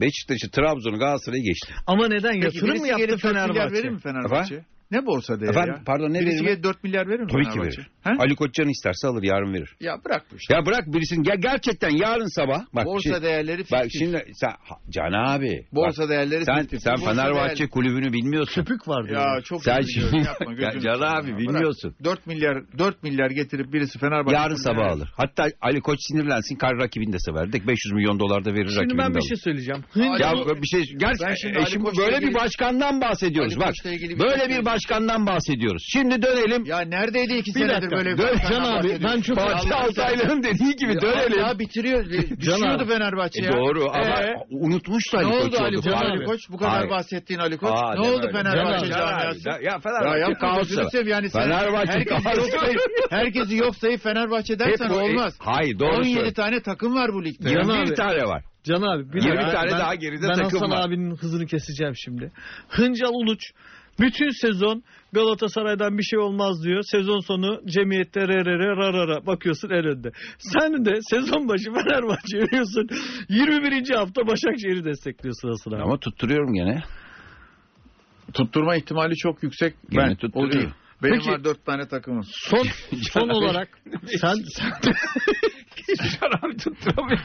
Beşiktaş'ı, Trabzon'u, Galatasaray'ı geçti. ama neden Peki yatırım mı yaptı gelip 4 milyar Fenerbahçe? verir mi Fenerbahçe? Ne borsa değeri Efendim, ya? pardon, ne Birisi verir mi? gelip 4 milyar verir mi Tabii ki Fenerbahçe? verir. He? Ali Koçcan isterse alır yarın verir. Ya bırak bu işte. Ya bırak birisinin gel gerçekten yarın sabah bak borsa şimdi, değerleri bak fiktif. şimdi sen ha, Can abi borsa bak, değerleri sen fiktif. sen Borsa Fenerbahçe değer- kulübünü bilmiyorsun. Köpük var diyor. Ya çok Sen şimdi- yapma Ya Can abi, ya. bilmiyorsun. Bırak. 4 milyar 4 milyar getirip birisi Fenerbahçe Yarın sabah alır. Hatta Ali Koç sinirlensin kar rakibini de sever. Dek 500 milyon dolar da verir Şimdi rakibini ben bir şey söyleyeceğim. Ya bir şey gerçekten böyle bir başkandan bahsediyoruz. Bak böyle şey bir söyleyeceğim. Başkan'dan bahsediyoruz. Şimdi dönelim. Ya neredeydi iki Bir senedir dakika. böyle bir Dön- Can abi, ben çok- Fatih Altaylı'nın dediği gibi dönelim. Ya bitiriyor. Düşüyordu. Fenerbahçe E ya. doğru ama Ee, unutmuştu ne Ali oldu Koç Ali, oldu. Koç? Can Ali. Koç? Bu kadar Hayır. bahsettiğin Ali Koç. Aa, ne oldu. Fenerbahçe camiası? Ya, Fenerbahçe yapma kaos gözünü seveyim yani Fenerbahçe herkesi kaos yok sayıp, herkesi yok sayıp Fenerbahçe dersen olmaz. Hayır doğru 17 söylüyorsun. tane takım var bu ligde. Can 21 abi. tane var. Can abi bir 20 dakika. tane ben, daha geride ben takım Hasan var. abinin hızını keseceğim şimdi. Hıncal Uluç bütün sezon Galatasaray'dan bir şey olmaz diyor. Sezon sonu cemiyette re re re ra ra ra bakıyorsun en önde. Sen de sezon başı Fenerbahçe veriyorsun. 21. hafta Başakşehir'i destekliyorsun abi. Ama tutturuyorum gene. Tutturma ihtimali çok yüksek. Gene ben tutturuyor. o değil. Benim Peki. var 4 tane takımım. Son son olarak sen, sen Şarabı tutturamıyor.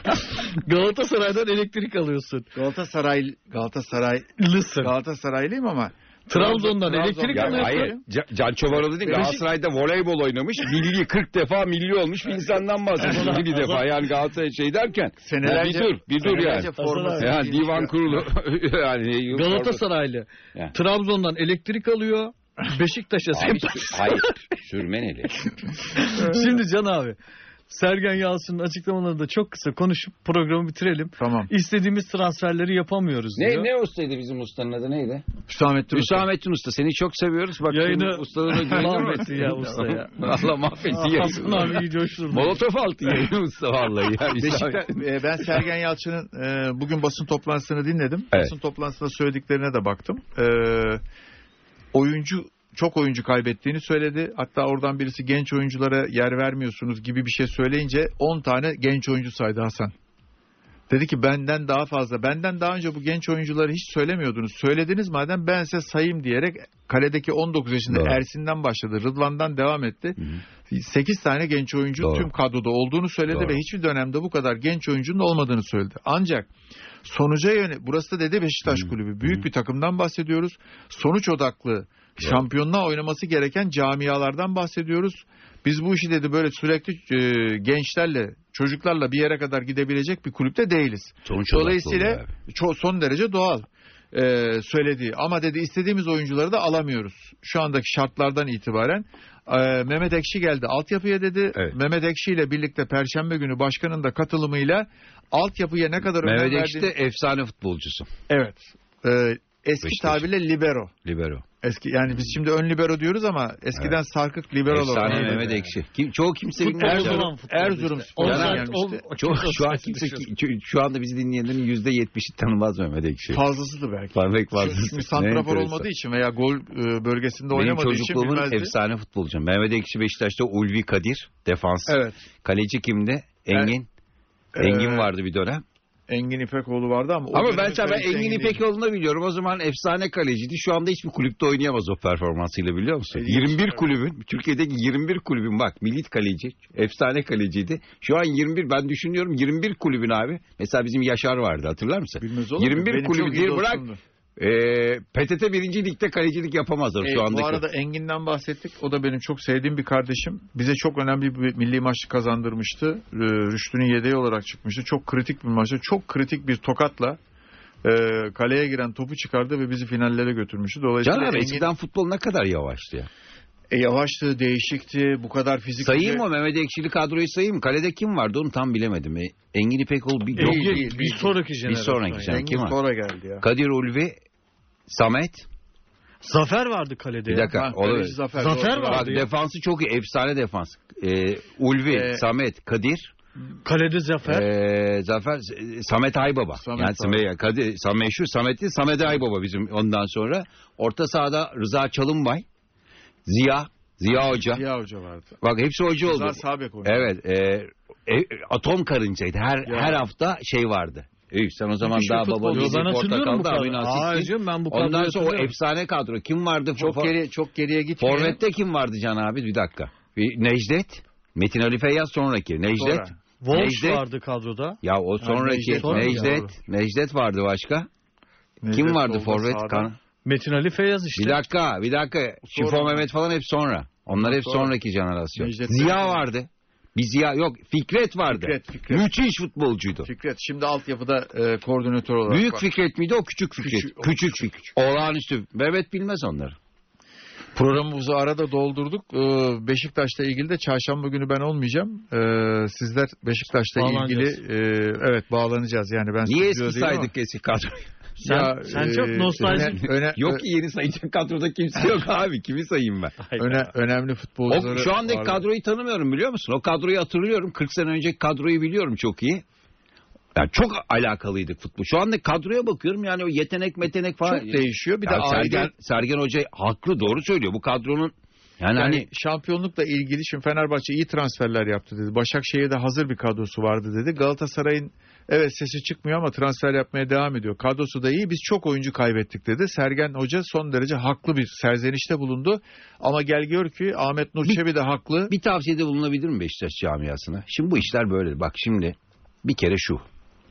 Galatasaray'dan elektrik alıyorsun. Galatasaray Galatasaray Lısın. Galatasaraylıyım ama Trabzon'dan Trabzon- elektrik Ya alıyorsun. hayır. Ca- Can Çobanoğlu değil. Galatasaray'da voleybol oynamış. Milli 40 defa milli olmuş bir insandan bahsediyoruz. bir defa yani Galatasaray şey derken. senelerce bir dur, bir dur yani. senelerce forması Ya giymiş divan kurulu yani Galatasaraylı. Ya. Trabzon'dan elektrik alıyor. Beşiktaş'a Abi, sempati. hayır. Sürmeneli. Şimdi Can abi. Sergen Yalçın'ın açıklamalarını da çok kısa konuşup programı bitirelim. Tamam. İstediğimiz transferleri yapamıyoruz diyor. ne ne ustaydı bizim ustanın adı neydi? Hüsamettin Usta. Hüsamettin Usta. Seni çok seviyoruz. Bak Yayını- ustalığına güveniyorum. Mahvetti ya usta ya. Allah mahvetti Hasan yayını. abi iyi coşturdu. Molotof altı yayını usta vallahi. Ya, Beşiktaş, e, ben Sergen Yalçın'ın e, bugün basın toplantısını dinledim. Evet. Basın toplantısında söylediklerine de baktım. E, oyuncu çok oyuncu kaybettiğini söyledi. Hatta oradan birisi genç oyunculara yer vermiyorsunuz gibi bir şey söyleyince 10 tane genç oyuncu saydı Hasan. Dedi ki benden daha fazla. Benden daha önce bu genç oyuncuları hiç söylemiyordunuz. Söylediniz madem ben size sayayım diyerek kaledeki 19 yaşında Doğru. Ersin'den başladı. Rıdvan'dan devam etti. 8 tane genç oyuncu Doğru. tüm kadroda olduğunu söyledi Doğru. ve hiçbir dönemde bu kadar genç oyuncunun olmadığını söyledi. Ancak sonuca yöne burası da dedi Beşiktaş Kulübü. Büyük bir takımdan bahsediyoruz. Sonuç odaklı şampiyonluğa oynaması gereken camialardan bahsediyoruz. Biz bu işi dedi böyle sürekli e, gençlerle, çocuklarla bir yere kadar gidebilecek bir kulüpte değiliz. Sonuç Dolayısıyla çok son derece doğal e, söylediği. Ama dedi istediğimiz oyuncuları da alamıyoruz. Şu andaki şartlardan itibaren e, Mehmet Ekşi geldi altyapıya dedi. Evet. Mehmet Ekşi ile birlikte Perşembe günü başkanın da katılımıyla altyapıya ne kadar önem Mehmet Ekşi de verdiğini... efsane futbolcusu. Evet. E, eski Beşiktaş. tabirle libero. Libero. Eski yani biz şimdi ön libero diyoruz ama eskiden sarkık libero olarak. Efsane. Mehmet Ekşi. Kim, çoğu kimse Futbol Erzurum- Erzurum işte. sporuna O saat- gelmişti. o- Çok, şu an kimse şu anda bizi dinleyenlerin yüzde yetmişi tanımaz Mehmet Ekşi. Fazlasıdır belki. Parmak fazlası. Çünkü santrafor olmadığı için veya gol e, bölgesinde Benim oynamadığı için çocukluğumun bilmezdi. efsane futbolcum. Mehmet Ekşi Beşiktaş'ta Ulvi Kadir defans. Evet. Kaleci kimdi? Engin. Ee, Engin vardı bir dönem. Engin İpekoğlu vardı ama... Ama ben tabii Engin. İpekoğlu'nu biliyorum. O zaman efsane kaleciydi. Şu anda hiçbir kulüpte oynayamaz o performansıyla biliyor musun? İlginç, 21 evet. kulübün, Türkiye'deki 21 kulübün bak milli kaleci, efsane kaleciydi. Şu an 21 ben düşünüyorum 21 kulübün abi. Mesela bizim Yaşar vardı hatırlar mısın? Bilmez olur mu? 21 Benim kulübü değil bırak. Ee, PTT 1. Lig'de kalecilik yapamazlar E, şu andaki. bu arada Engin'den bahsettik. O da benim çok sevdiğim bir kardeşim. Bize çok önemli bir milli maçı kazandırmıştı. Ee, Rüştü'nün yedeği olarak çıkmıştı. Çok kritik bir maçta. Çok kritik bir tokatla e, kaleye giren topu çıkardı ve bizi finallere götürmüştü. Dolayısıyla Can abi Engin eskiden futbol ne kadar yavaştı ya. e, yavaştı, değişikti. Bu kadar fizik. Sayayım mı Mehmet Ekşili kadroyu sayayım mı? Kalede kim vardı onu tam bilemedim. E, Engin İpekoğlu bir, Yok, yok, değil, bir değil. sonraki jenerasyon. sonraki yani. jenerasyon. Engin kim var? sonra geldi ya. Kadir Ulvi, Samet. Zafer vardı kalede. Bir dakika. Ha, o da- kaleci Zafer. Zafer doğru. Bak vardı ya. defansı çok iyi. Efsane defans. Ee, Ulvi, Ee, Samet, Kadir, Kalede Zafer. ee, Zafer, Samet Aybaba. Samet yani. Samet, Kadir, Samet meşhur Samet değil, Samet Aybaba bizim ondan sonra. Orta sahada Rıza Çalınbay, Ziya, Ziya Hoca. Ziya Hoca vardı. Bak hepsi hoca oldu. Rıza Sabek oynadı. Evet. E, e, atom karıncaydı. Her Ya. her hafta şey vardı. Ey, sen o zaman Müthiş bir daha futbolcu. baba değildin, ben hatırlıyorum bu portakalda kadroyu. Avni Hayır Asik'tin. canım, ben bu Ondan kadroyu sonra o hatırlıyorum. efsane kadro. Kim vardı? Çok For- geri çok geriye gitmeyelim. Forvet'te kim vardı Can abi? Bir dakika. Bir Necdet. Metin Ali Feyyaz sonraki. Necdet. Sonra. Walsh Necdet- vardı kadroda. Ya o sonraki Necdet mı? Necdet. Necdet vardı başka. Necdet kim vardı solda, forvet? sağda. Kan- Metin Ali Feyyaz işte. Bir dakika, bir dakika. Şifo Sonra. Mehmet falan hep sonra. Onlar hep Sonra. sonraki jenerasyon. Necdet Ziya Bey. vardı. Bir Ziya yok. Fikret vardı. Fikret, Fikret. Müthiş futbolcuydu. Fikret şimdi altyapıda e, koordinatör olarak. Büyük var. Fikret miydi o küçük Fikret? Küçük- Küçük, o Fikret. Olağanüstü. Mehmet bilmez onları. Programımızı arada doldurduk. Ee, Beşiktaş'la ilgili de çarşamba günü ben olmayacağım. Ee, sizler Beşiktaş'la ilgili e, evet bağlanacağız. Yani ben Niye eski saydık eski kadroyu? Sen- sen çok nostaljik- öne- öne- Yok ki yeni sayacak kadroda kimse yok abi. Kimi sayayım ben? öne- önemli futbolcuları O, şu andaki var. kadroyu tanımıyorum biliyor musun? O kadroyu hatırlıyorum. 40 sene önceki kadroyu biliyorum çok iyi. Yani çok alakalıydık futbol. Şu anda kadroya bakıyorum yani o yetenek metenek falan. çok değişiyor. Bir de Ya Sergen, aile Sergen Hoca haklı doğru söylüyor. Bu kadronun yani, Yani hani şampiyonlukla ilgili şimdi Fenerbahçe iyi transferler yaptı dedi. Başakşehir'de hazır bir kadrosu vardı dedi. Galatasaray'ın evet sesi çıkmıyor ama transfer yapmaya devam ediyor. Kadrosu da iyi. Biz çok oyuncu kaybettik dedi. Sergen Hoca son derece haklı bir serzenişte bulundu. Ama gel gör ki Ahmet Nur Çebi de haklı. bir tavsiyede bulunabilir mi Beşiktaş camiasına? Şimdi bu işler böyle. Bak şimdi bir kere şu.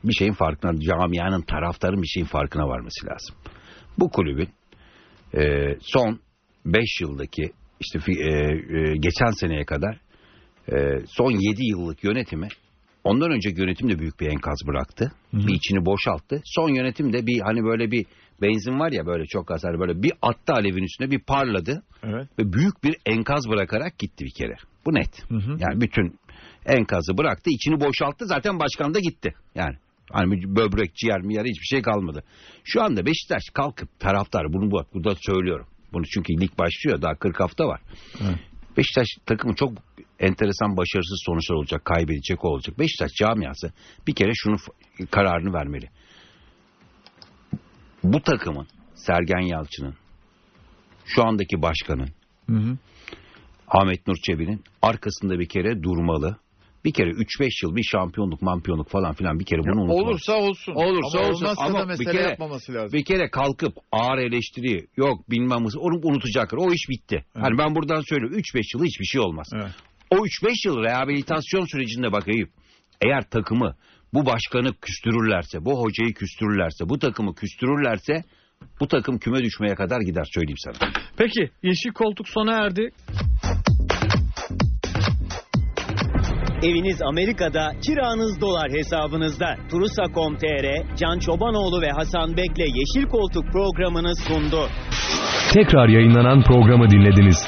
Bir şeyin farkına, camianın, taraftarın bir şeyin farkına varması lazım. Bu kulübün e, son 5 yıldaki işte e, e, geçen seneye kadar e, son 7 yıllık yönetimi ondan önceki yönetim de büyük bir enkaz bıraktı. Bir içini boşalttı. Son yönetim de bir hani böyle bir benzin var ya böyle çok az hani böyle bir attı alevin üstüne bir parladı Evet. ve büyük bir enkaz bırakarak gitti bir kere. Bu net. Hı hı. Yani bütün enkazı bıraktı, içini boşalttı. Zaten başkan da gitti. Yani hani böbrek, ciğer, miyer hiçbir şey kalmadı. Şu anda Beşiktaş kalkıp taraftar bunu bu burada söylüyorum. Bunu çünkü lig başlıyor daha 40 hafta var. Evet. Beşiktaş takımı çok enteresan başarısız sonuçlar olacak, kaybedecek o olacak. Beşiktaş camiası bir kere şunu kararını vermeli. Bu takımın Sergen Yalçın'ın şu andaki başkanın Hı hı. Ahmet Nur Çebi'nin arkasında bir kere durmalı. Bir kere 3-5 yıl bir şampiyonluk, mampiyonluk falan filan bir kere bunu unutmalı. Olursa olsun. Olursa ama olsun. Olmazsa Ama da bir kere- yapmaması lazım. Bir kere kalkıp ağır eleştiri yok bilmem onu unutacaklar. O iş bitti. Hani ben buradan söylüyorum 3-5 yıl hiçbir şey olmaz. Evet. O 3-5 yıl rehabilitasyon sürecinde bak Eyüp. Eğer takımı bu başkanı küstürürlerse, bu hocayı küstürürlerse, bu takımı küstürürlerse bu takım küme düşmeye kadar gider söyleyeyim sana. Peki yeşil koltuk sona erdi. Eviniz Amerika'da, kiranız dolar hesabınızda. Turusa.com.tr, Can Çobanoğlu ve Hasan Bek'le Yeşil Koltuk programını sundu. Tekrar yayınlanan programı dinlediniz.